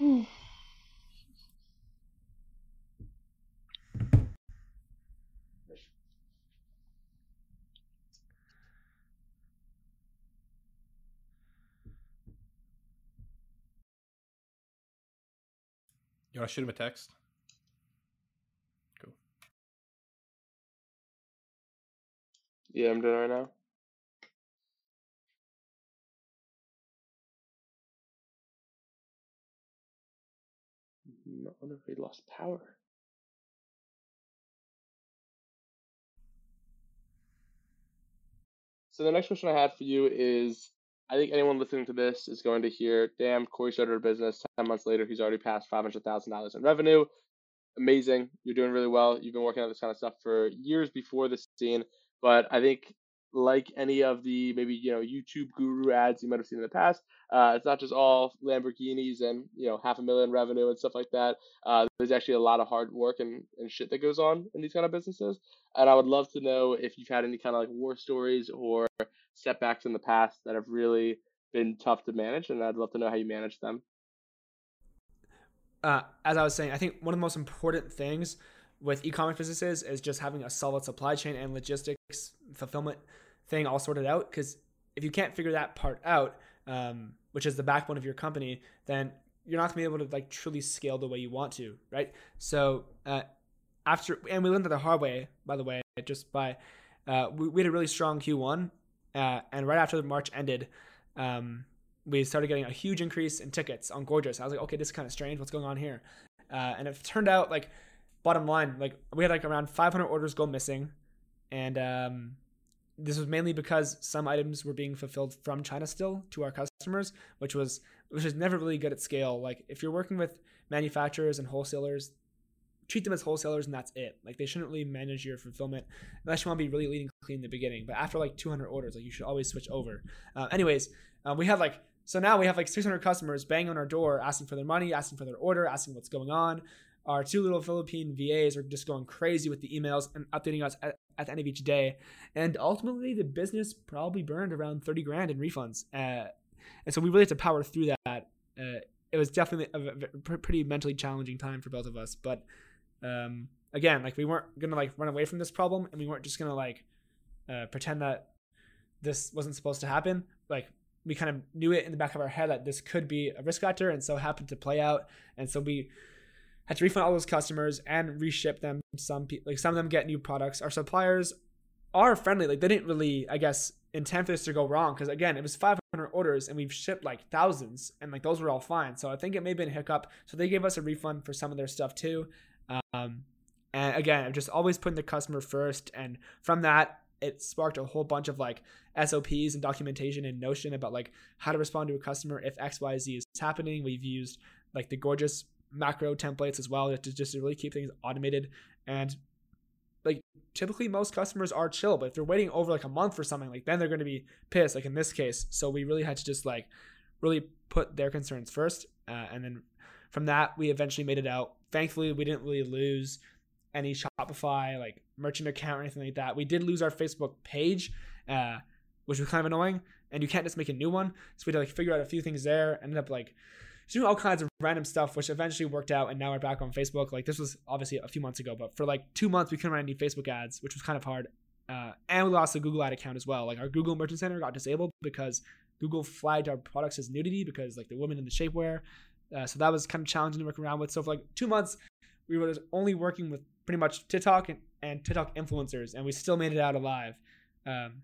You want to shoot him a text? Cool. Yeah, I'm doing right now. I wonder if he lost power. So the next question I had for you is I think anyone listening to this is going to hear, damn, Corey started a business. 10 months later, he's already passed $500,000 in revenue. Amazing. You're doing really well. You've been working on this kind of stuff for years before this scene. But I think like any of the maybe you know YouTube guru ads you might have seen in the past. Uh, it's not just all Lamborghinis and you know half a million revenue and stuff like that. Uh, there's actually a lot of hard work and, and shit that goes on in these kind of businesses. And I would love to know if you've had any kind of like war stories or setbacks in the past that have really been tough to manage, and I'd love to know how you manage them. Uh, as I was saying, I think one of the most important things with e-commerce businesses is just having a solid supply chain and logistics fulfillment thing all sorted out. Because if you can't figure that part out, um, which is the backbone of your company, then you're not gonna be able to like truly scale the way you want to, right? So uh, after, and we learned that the hard way, by the way, just by uh, we, we, had a really strong Q1, uh, and right after the March ended, um, we started getting a huge increase in tickets on Gorgias. I was like, okay, this is kind of strange. What's going on here? Uh, and it turned out like bottom line, like we had like around 500 orders go missing, and um, this was mainly because some items were being fulfilled from China still to our customers, which was which is never really good at scale. Like if you're working with manufacturers and wholesalers, treat them as wholesalers and that's it. Like they shouldn't really manage your fulfillment unless you want to be really lean and clean in the beginning. But after like 200 orders, like you should always switch over. Uh, anyways, um, we had like so now we have like 600 customers banging on our door asking for their money, asking for their order, asking what's going on. Our two little Philippine VAs are just going crazy with the emails and updating us at, at the end of each day. And ultimately, the business probably burned around 30 grand in refunds. Uh, and so we really had to power through that. Uh, it was definitely a, pretty mentally challenging time for both of us. But um, again, like we weren't gonna like run away from this problem, and we weren't just gonna like uh, pretend that this wasn't supposed to happen. Like we kind of knew it in the back of our head that this could be a risk factor, and so happened to play out. And so we had to refund all those customers and reship them. Some people, like some of them, get new products. Our suppliers are friendly. Like they didn't really, I guess, intend for this to go wrong because again, it was 500 orders and we've shipped like thousands, and like those were all fine. So I think it may have been a hiccup. So they gave us a refund for some of their stuff too. Um, and again, I'm just always putting the customer first, and from that, it sparked a whole bunch of like SOPs and documentation and Notion about like how to respond to a customer if X Y Z is happening. We've used like the Gorgias macro templates as well to just to really keep things automated and like typically most customers are chill, but if they're waiting over like a month for something, like then they're going to be pissed. Like in this case, so we really had to just like really put their concerns first, uh, and then from that we eventually made it out. Thankfully, we didn't really lose any Shopify like merchant account or anything like that. We did lose our Facebook page, uh, which was kind of annoying, and you can't just make a new one. So we had to like figure out a few things there. Ended up like doing all kinds of random stuff, which eventually worked out, and now we're back on Facebook. Like this was obviously a few months ago, but for like two months we couldn't run any Facebook ads, which was kind of hard. Uh, and we lost the Google ad account as well. Like our Google Merchant Center got disabled because Google flagged our products as nudity because like the women in the shapewear. Uh, so that was kind of challenging to work around with. So for like two months, we were only working with pretty much TikTok and, and TikTok influencers, and we still made it out alive um,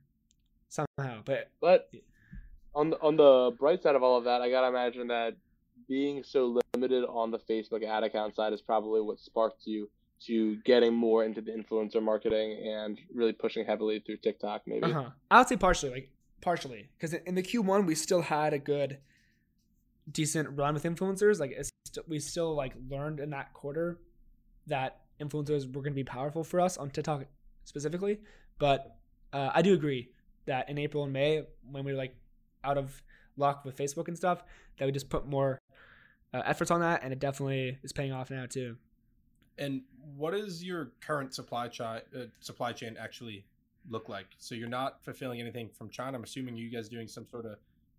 somehow. But but on the, on the bright side of all of that, I gotta imagine that being so limited on the Facebook ad account side is probably what sparked you to getting more into the influencer marketing and really pushing heavily through TikTok, maybe. Uh-huh. I would say partially, like partially, because in the Q1 we still had a good, decent run with influencers. Like st- we still like learned in that quarter that influencers were going to be powerful for us on TikTok specifically. But uh, I do agree that in April and May, when we were like out of luck with Facebook and stuff, that we just put more uh, efforts on that, and it definitely is paying off now too. And what does your current supply chain uh, supply chain actually look like? So you're not fulfilling anything from China. I'm assuming you guys doing some sort of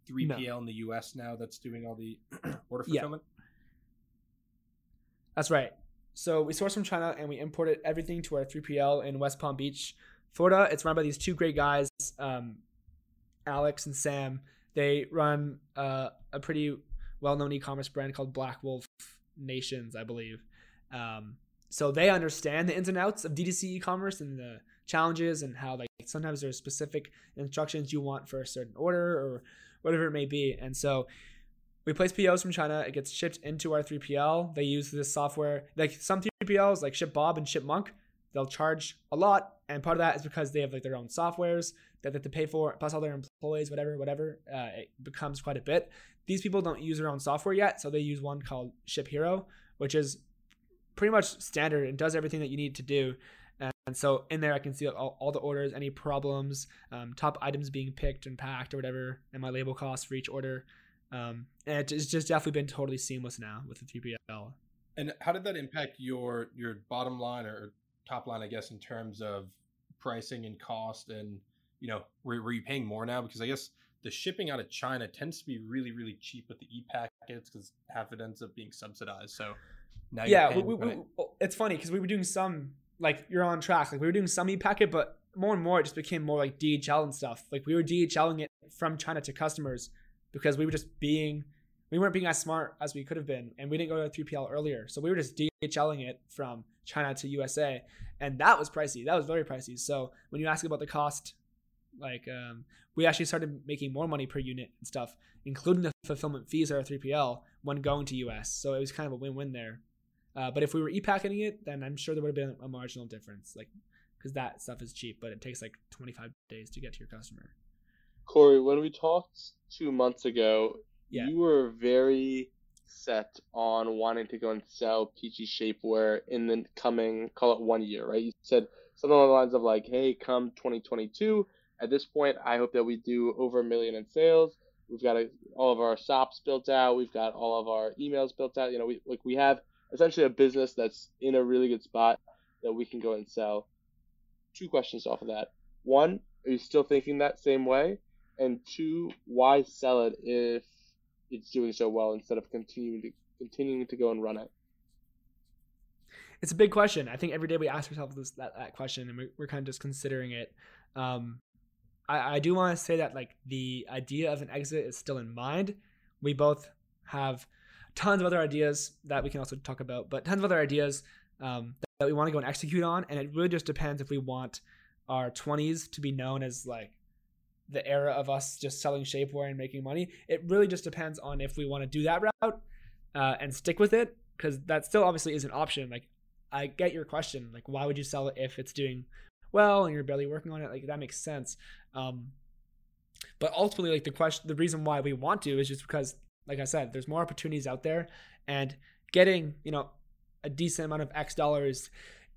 3PL no. in the U.S. now that's doing all the order fulfillment. Yeah. That's right. So we source from China and we imported everything to our 3PL in West Palm Beach, Florida. It's run by these two great guys, um, Alex and Sam. They run uh, a pretty well-known e-commerce brand called Black Wolf Nations, I believe. Um, so they understand the ins and outs of D2C e-commerce and the challenges and how like sometimes there's specific instructions you want for a certain order or whatever it may be. And so we place POs from China. It gets shipped into our 3PL. They use this software. Like some 3PLs, like ShipBob and ShipMonk, they'll charge a lot, and part of that is because they have like their own softwares that they have to pay for, plus all their employees, whatever, whatever. Uh, it becomes quite a bit. These people don't use their own software yet, so they use one called ShipHero, which is pretty much standard and does everything that you need to do. And so in there, I can see all, all the orders, any problems, um, top items being picked and packed or whatever, and my label costs for each order. Um, and it's just definitely been totally seamless now with the 3PL. And how did that impact your your bottom line or top line, I guess, in terms of pricing and cost? And you know, were, were you paying more now? Because I guess the shipping out of China tends to be really really cheap with the e packets because half it ends up being subsidized. So now yeah, we, we, we, it's funny because we were doing some like you're on track. Like we were doing some e packet, but more and more it just became more like DHL and stuff. Like we were DHLing it from China to customers because we were just being we weren't being as smart as we could have been and we didn't go to 3PL earlier. So we were just DHLing it from China to USA and that was pricey. That was very pricey. So when you ask about the cost like um, we actually started making more money per unit and stuff, including the fulfillment fees at our 3PL when going to US. So it was kind of a win-win there. Uh, but if we were e-packing it, then I'm sure there would have been a marginal difference, like because that stuff is cheap, but it takes like 25 days to get to your customer. Corey, when we talked two months ago, yeah. you were very set on wanting to go and sell Peachy Shapewear in the coming, call it one year, right? You said something along the lines of like, hey, come 2022, at this point, I hope that we do over a million in sales. We've got a, all of our shops built out. We've got all of our emails built out. You know, we like we have essentially a business that's in a really good spot that we can go and sell. Two questions off of that. One, are you still thinking that same way? and two, why sell it if it's doing so well instead of continuing to continuing to go and run it? It's a big question. I think every day we ask ourselves this, that, that question, and we're, we're kind of just considering it. Um, I, I do want to say that like the idea of an exit is still in mind. We both have tons of other ideas that we can also talk about, but tons of other ideas um, that we want to go and execute on, and it really just depends if we want our 20s to be known as like the era of us just selling shapewear and making money. It really just depends on if we want to do that route uh, and stick with it, because that still obviously is an option. Like, I get your question, like, why would you sell it if it's doing well and you're barely working on it? Like, that makes sense. Um, but ultimately, like the question, the reason why we want to is just because, like I said, there's more opportunities out there, and getting you know a decent amount of X dollars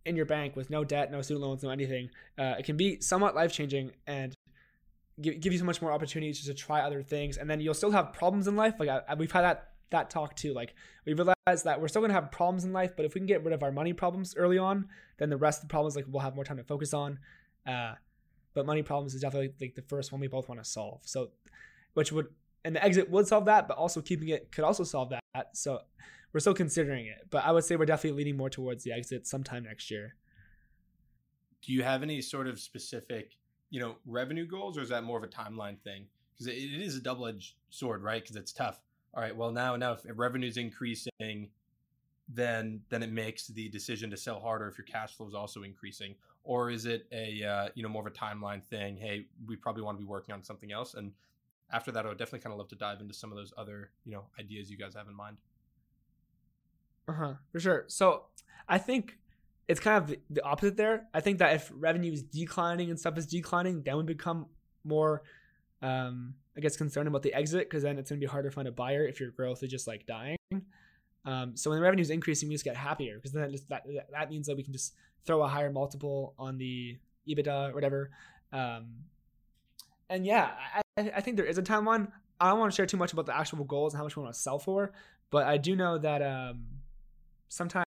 in your bank with no debt, no student loans, no anything, uh, it can be somewhat life changing and give, give you so much more opportunities just to try other things. And then you'll still have problems in life. Like I, we've had that that talk too. Like we realize that we're still gonna have problems in life, but if we can get rid of our money problems early on, then the rest of the problems like we'll have more time to focus on. Uh, but money problems is definitely like the first one we both want to solve. So, which would and the exit would solve that, but also keeping it could also solve that. So we're still considering it, but I would say we're definitely leaning more towards the exit sometime next year. Do you have any sort of specific, you know, revenue goals, or is that more of a timeline thing? Because it, it is a double edged sword, right? Because it's tough. All right, well now now if revenue's increasing, then then it makes the decision to sell harder if your cash flow is also increasing, or is it a uh, you know more of a timeline thing? Hey, we probably want to be working on something else, and after that, I would definitely kind of love to dive into some of those other you know ideas you guys have in mind. Uh huh. For sure. So I think it's kind of the, opposite there. I think that if revenue is declining and stuff is declining, then we become more, um, I guess, concerned about the exit because then it's gonna be harder to find a buyer if your growth is just like dying. Um, so when the revenue is increasing, we just get happier because then just, that that means that we can just throw a higher multiple on the EBITDA or whatever. Um, and yeah, I, I think there is a timeline. I don't want to share too much about the actual goals and how much we want to sell for, but I do know that um, sometime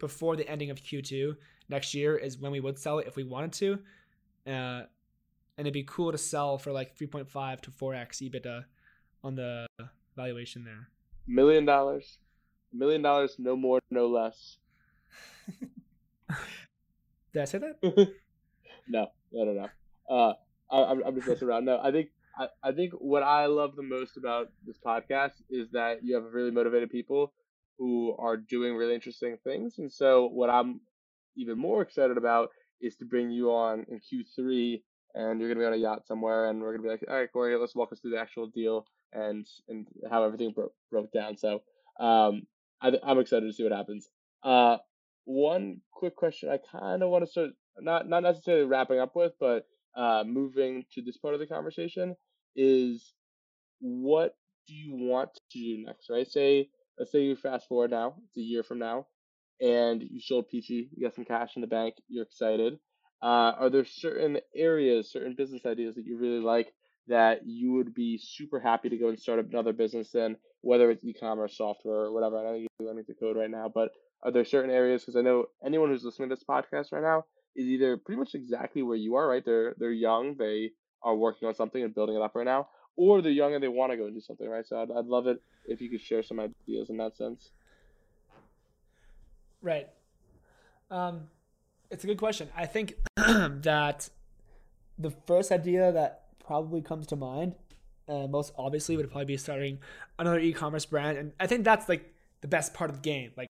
before the ending of Q2 next year is when we would sell it if we wanted to. Uh, and it'd be cool to sell for like 3.5 to 4x EBITDA on the valuation there. Million dollars. Million dollars, no more, no less. Did I say that? no, no, no, no. Uh, I, I'm, I'm just messing around. No, I think I, I think what I love the most about this podcast is that you have really motivated people who are doing really interesting things. And so, what I'm even more excited about is to bring you on in Q3, and you're gonna be on a yacht somewhere, and we're gonna be like, all right, Corey, let's walk us through the actual deal and and how everything broke broke down. So, um, I, I'm excited to see what happens. Uh, one quick question I kind of want to start not not necessarily wrapping up with, but uh, moving to this part of the conversation is what do you want to do next, right? Say let's say you fast forward now, it's a year from now, and you sold Peachy, you got some cash in the bank, you're excited. Uh, are there certain areas, certain business ideas that you really like that you would be super happy to go and start another business in, whether it's e-commerce, software, or whatever? I know you're learning to code right now, but are there certain areas? Because I know anyone who's listening to this podcast right now is either pretty much exactly where you are, right? They're they're young, they are working on something and building it up right now, or they're young and they want to go and do something, right? So I'd, I'd love it if you could share some ideas in that sense. Right. Um, it's a good question. I think that the first idea that probably comes to mind, uh, most obviously, would probably be starting another e-commerce brand, and I think that's like the best part of the game. Like,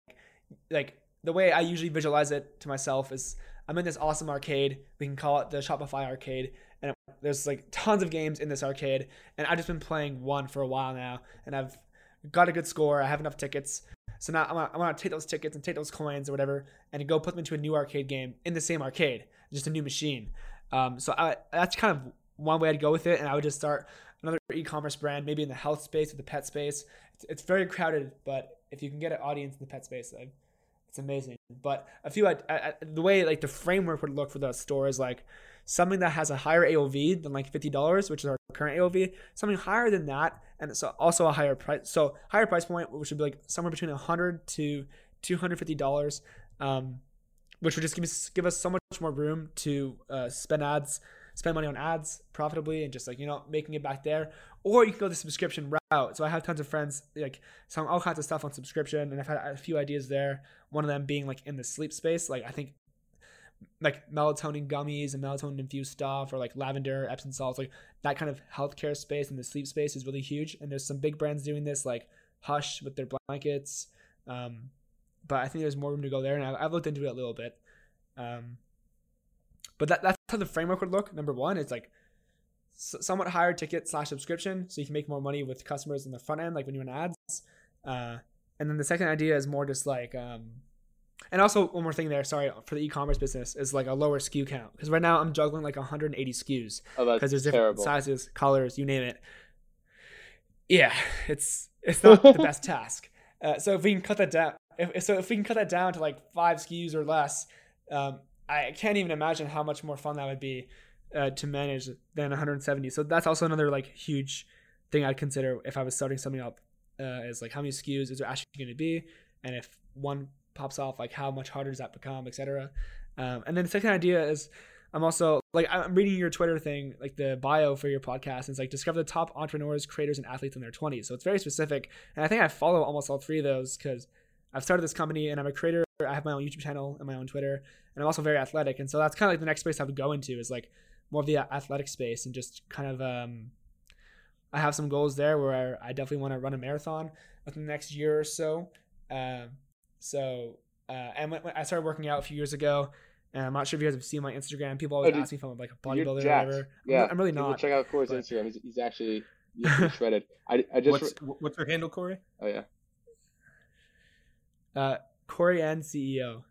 like the way I usually visualize it to myself is I'm in this awesome arcade. We can call it the Shopify arcade, and there's like tons of games in this arcade, and I've just been playing one for a while now, and I've got a good score. I have enough tickets. So now gonna, I'm gonna take those tickets and take those coins or whatever and go put them into a new arcade game in the same arcade, just a new machine. Um, so I, that's kind of one way I'd go with it. And I would just start another e-commerce brand, maybe in the health space or the pet space. It's, it's very crowded, but if you can get an audience in the pet space, I, it's amazing. But a few, I, I, the way like the framework would look for the store is like something that has a higher AOV than like $50, which is our current AOV, something higher than that, and so also a higher price. So higher price point, which would be like somewhere between 100 to $250, um, which would just give us give us so much more room to uh, spend ads, spend money on ads profitably, and just like you know making it back there. Or you can go the subscription route. So I have tons of friends like selling all kinds of stuff on subscription, and I've had a few ideas there. One of them being like in the sleep space. Like I think like melatonin gummies and melatonin infused stuff or like lavender epsom salts like that kind of healthcare space and the sleep space is really huge and there's some big brands doing this like hush with their blankets um, but i think there's more room to go there and i've, I've looked into it a little bit um, but that, that's how the framework would look. Number one, it's like somewhat higher ticket slash subscription, so you can make more money with customers in the front end, like when you run ads. Uh, and then the second idea is more just like, um, and also one more thing there. Sorry for the e-commerce business is like a lower SKU count because right now I'm juggling like 180 SKUs Oh, because that's there's different terrible. sizes, colors, you name it. Yeah, it's it's not the best task. Uh, so if we can cut that down, if, so if we can cut that down to like five SKUs or less, um, I can't even imagine how much more fun that would be uh, to manage than 170. So that's also another like huge thing I'd consider if I was starting something up. Uh, is like how many SKUs is there actually going to be, and if one pops off, like how much harder does that become, etc. Um, and then the second idea is I'm also like I'm reading your Twitter thing, like the bio for your podcast, and it's like discover the top entrepreneurs, creators, and athletes in their 20s. So it's very specific, and I think I follow almost all three of those because I've started this company and I'm a creator. I have my own YouTube channel and my own Twitter, and I'm also very athletic, and so that's kind of like the next space I would go into is like more of the athletic space and just kind of um, I have some goals there where I definitely want to run a marathon within the next year or so. Um, so uh, and when, when I started working out a few years ago. And I'm not sure if you guys have seen my Instagram. People always Oh, ask me if I'm like a bodybuilder or jacked. whatever. I'm- Yeah, I'm, really People not. check out Corey's but- Instagram. He's, he's actually he's, he's shredded. I, I just What's what's your handle, Corey? oh yeah Uh, Corey and CEO.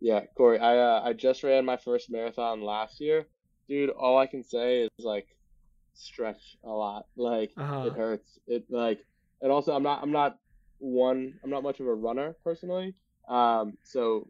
yeah Corey. I uh, I just ran my first marathon last year, dude. All I can say is like stretch a lot. Like Uh-huh. it hurts. It like and also I'm not I'm not one I'm not much of a runner personally. Um, so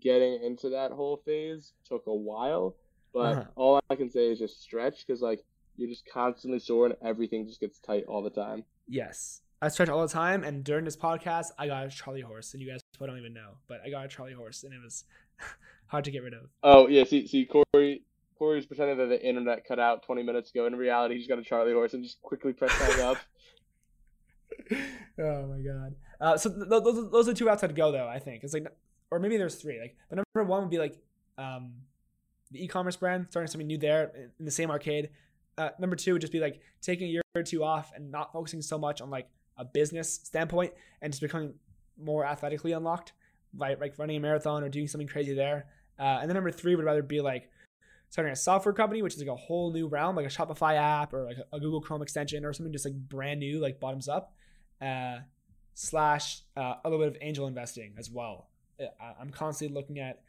getting into that whole phase took a while, but Uh-huh. all I can say is just stretch because like you're just constantly sore and everything just gets tight all the time. Yes. I stretch all the time, and during this podcast, I got a Charlie horse, and you guys probably don't even know, but I got a Charlie horse, and it was hard to get rid of. Oh yeah, see see Corey Corey's pretending that the internet cut out 20 minutes ago. In reality, he's got a Charlie horse and just quickly pressed that up. oh my god. Uh, so th- th- those, those are two outside to go though. I think it's like, or maybe there's three. Like, but number one would be like um, the e-commerce brand starting something new there in- the same arcade. Uh, number two would just be like taking a year or two off and not focusing so much on like a business standpoint and just becoming more athletically unlocked, like like running a marathon or doing something crazy there. Uh, and then number three would rather be like starting a software company, which is like a whole new realm, like a Shopify app or like a, Google Chrome extension or something just like brand new, like bottoms up. Uh, slash uh, a little bit of angel investing as well. Uh, I'm constantly looking at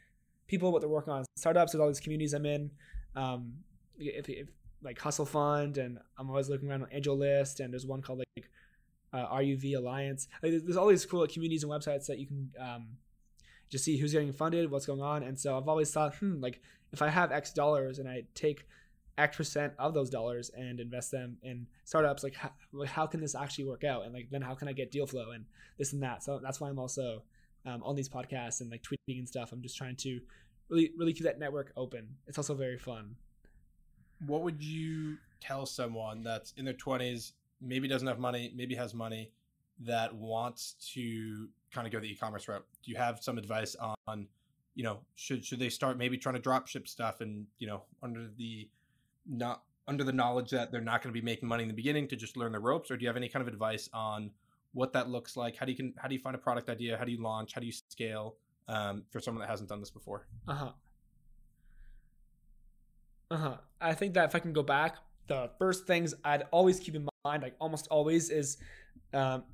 people what they're working on startups. There's all these communities I'm in. Um, if, if like Hustle Fund, and I'm always looking around on Angel List, and there's one called like uh, RUV Alliance. Like, there's- all these cool communities and websites that you can um, just see who's getting funded, what's going on. And so I've always thought, hmm, like if I have X dollars and I take X percent of those dollars and invest them in startups, like how, like how can this actually work out? And like then how can I get deal flow and this and that? So that's why I'm also um, on these podcasts and like tweeting and stuff. I'm just trying to really really keep that network open. It's also very fun. What would you tell someone that's in their twenties, maybe doesn't have money, maybe has money, that wants to kind of go the e-commerce route? Do you have some advice on, you know, should should they start maybe trying to drop ship stuff and you know under the not under the knowledge that they're not going to be making money in the beginning to just learn the ropes, or do you have any kind of advice on what that looks like? How do you can how do you find a product idea? How do you launch? How do you scale um, for someone that hasn't done this before? Uh huh. Uh huh. I think that if I can go back, the first things I'd always keep in mind, like almost always, is um,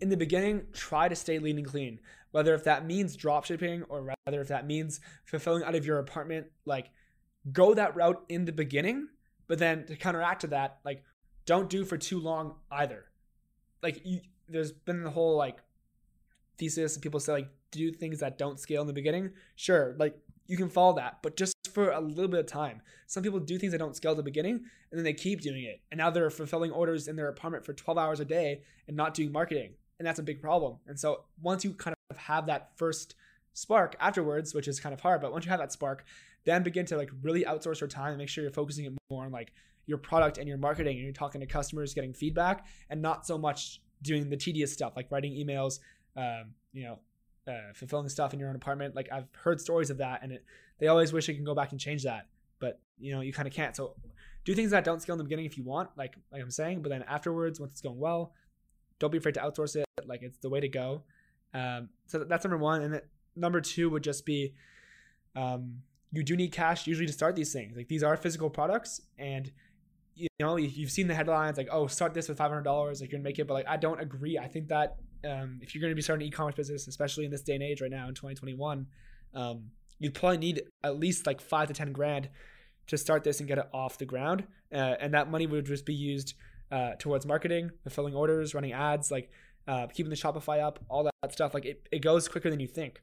in the beginning, try to stay lean and clean. Whether if that means drop shipping or rather if that means fulfilling out of your apartment, like go that route in the beginning, but then to counteract to that, like don't do for too long either. Like you, there's been the whole like thesis and people say like do things that don't scale in the beginning. Sure, like you can follow that, but just for a little bit of time. Some people do things that don't scale at the beginning and then they keep doing it. And now they're fulfilling orders in their apartment for 12 hours a day and not doing marketing. And that's a big problem. And so once you kind of have that first spark afterwards, which is kind of hard, but once you have that spark, then begin to like really outsource your time and make sure you're focusing it more on like your product and your marketing and you're talking to customers, getting feedback, and not so much doing the tedious stuff like writing emails, um, you know, uh, fulfilling stuff in your own apartment. Like I've heard stories of that, and it, they always wish they can go back and change that, but you know you kind of can't. So do things that don't scale in the beginning if you want, like like I'm saying, but then afterwards, once it's going well, don't be afraid to outsource it. Like it's the way to go. Um, so that's number one, and number two would just be um, you do need cash usually to start these things. Like these are physical products, and you know you've seen the headlines like, oh, start this with five hundred dollars, like you're gonna make it. But like I don't agree. I think that um, if you're gonna be starting an e-commerce business, especially in this day and age right now in 2021, um, you'd probably need at least like five to ten grand to start this and get it off the ground. Uh, and that money would just be used uh, towards marketing, fulfilling orders, running ads, like uh, keeping the Shopify up, all that stuff. Like it, it goes quicker than you think.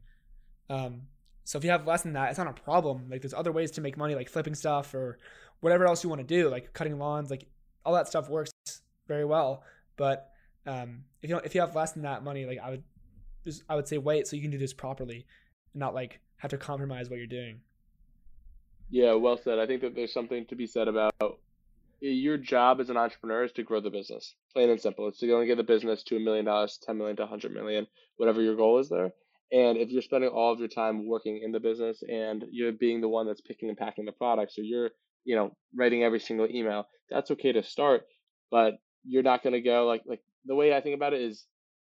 Um, so if you have less than that, it's not a problem. Like there's other ways to make money, like flipping stuff or whatever else you want to do, like cutting lawns, like all that stuff works very well. But um, if you if you have less than that money, like I would just I would say wait so you can do this properly, and not like have to compromise what you're doing. Yeah, well said. I think that there's something to be said about your job as an entrepreneur is to grow the business. Plain and simple. It's to go and get the business to a million dollars, ten million to hundred million, whatever your goal is there. And if you're spending all of your time working in the business and you're being the one that's picking and packing the products, or you're, you know, writing every single email, that's okay to start, but you're not going to go like like the way I think about it is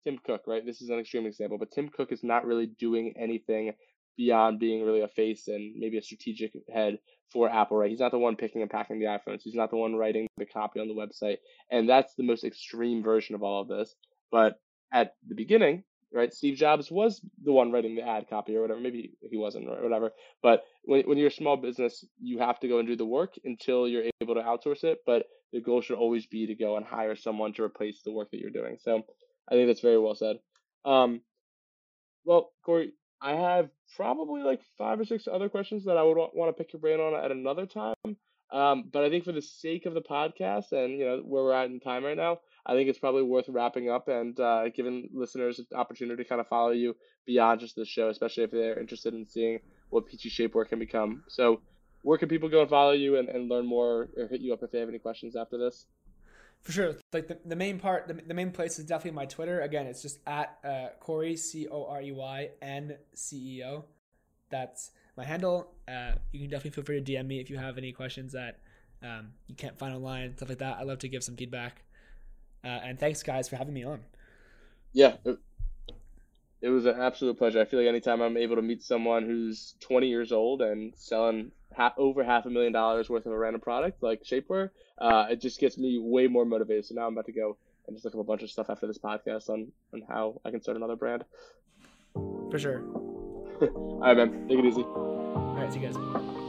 Tim Cook, right? This is an extreme example, but Tim Cook is not really doing anything beyond being really a face and maybe a strategic head for Apple, right? He's not the one picking and packing the iPhones. He's not the one writing the copy on the website. And that's the most extreme version of all of this. But at the beginning, right, Steve Jobs was the one writing the ad copy or whatever. Maybe he wasn't or whatever. But when, when you're a small business, you have to go and do the work until you're able to outsource it. But the goal should always be to go and hire someone to replace the work that you're doing. So I think that's very well said. Um, well, Corey, I have probably like five or six other questions that I would want to pick your brain on at another time. Um, but I think for the sake of the podcast and you know where we're at in time right now, I think it's probably worth wrapping up and uh, giving listeners an opportunity to kind of follow you beyond just the show, especially if they're interested in seeing what Peachy Shapewear can become. So, where can people go and follow you and, and learn more or hit you up if they have any questions after this? For sure. Like the, the main part, the, the main place is definitely my Twitter. Again, it's just at uh, Corey, C O R E Y N C E O. That's my handle. Uh, you can definitely feel free to DM me if you have any questions that um, you can't find online, stuff like that. I love to give some feedback. Uh, and thanks, guys, for having me on. Yeah, it was an absolute pleasure. I feel like anytime I'm able to meet someone who's 20 years old and selling over half a million dollars worth of a random product like shapewear, uh, it just gets me way more motivated. So now I'm about to go and just look up a bunch of stuff after this podcast on, on how I can start another brand. For sure. All right, man. Take it easy. All right, see you guys.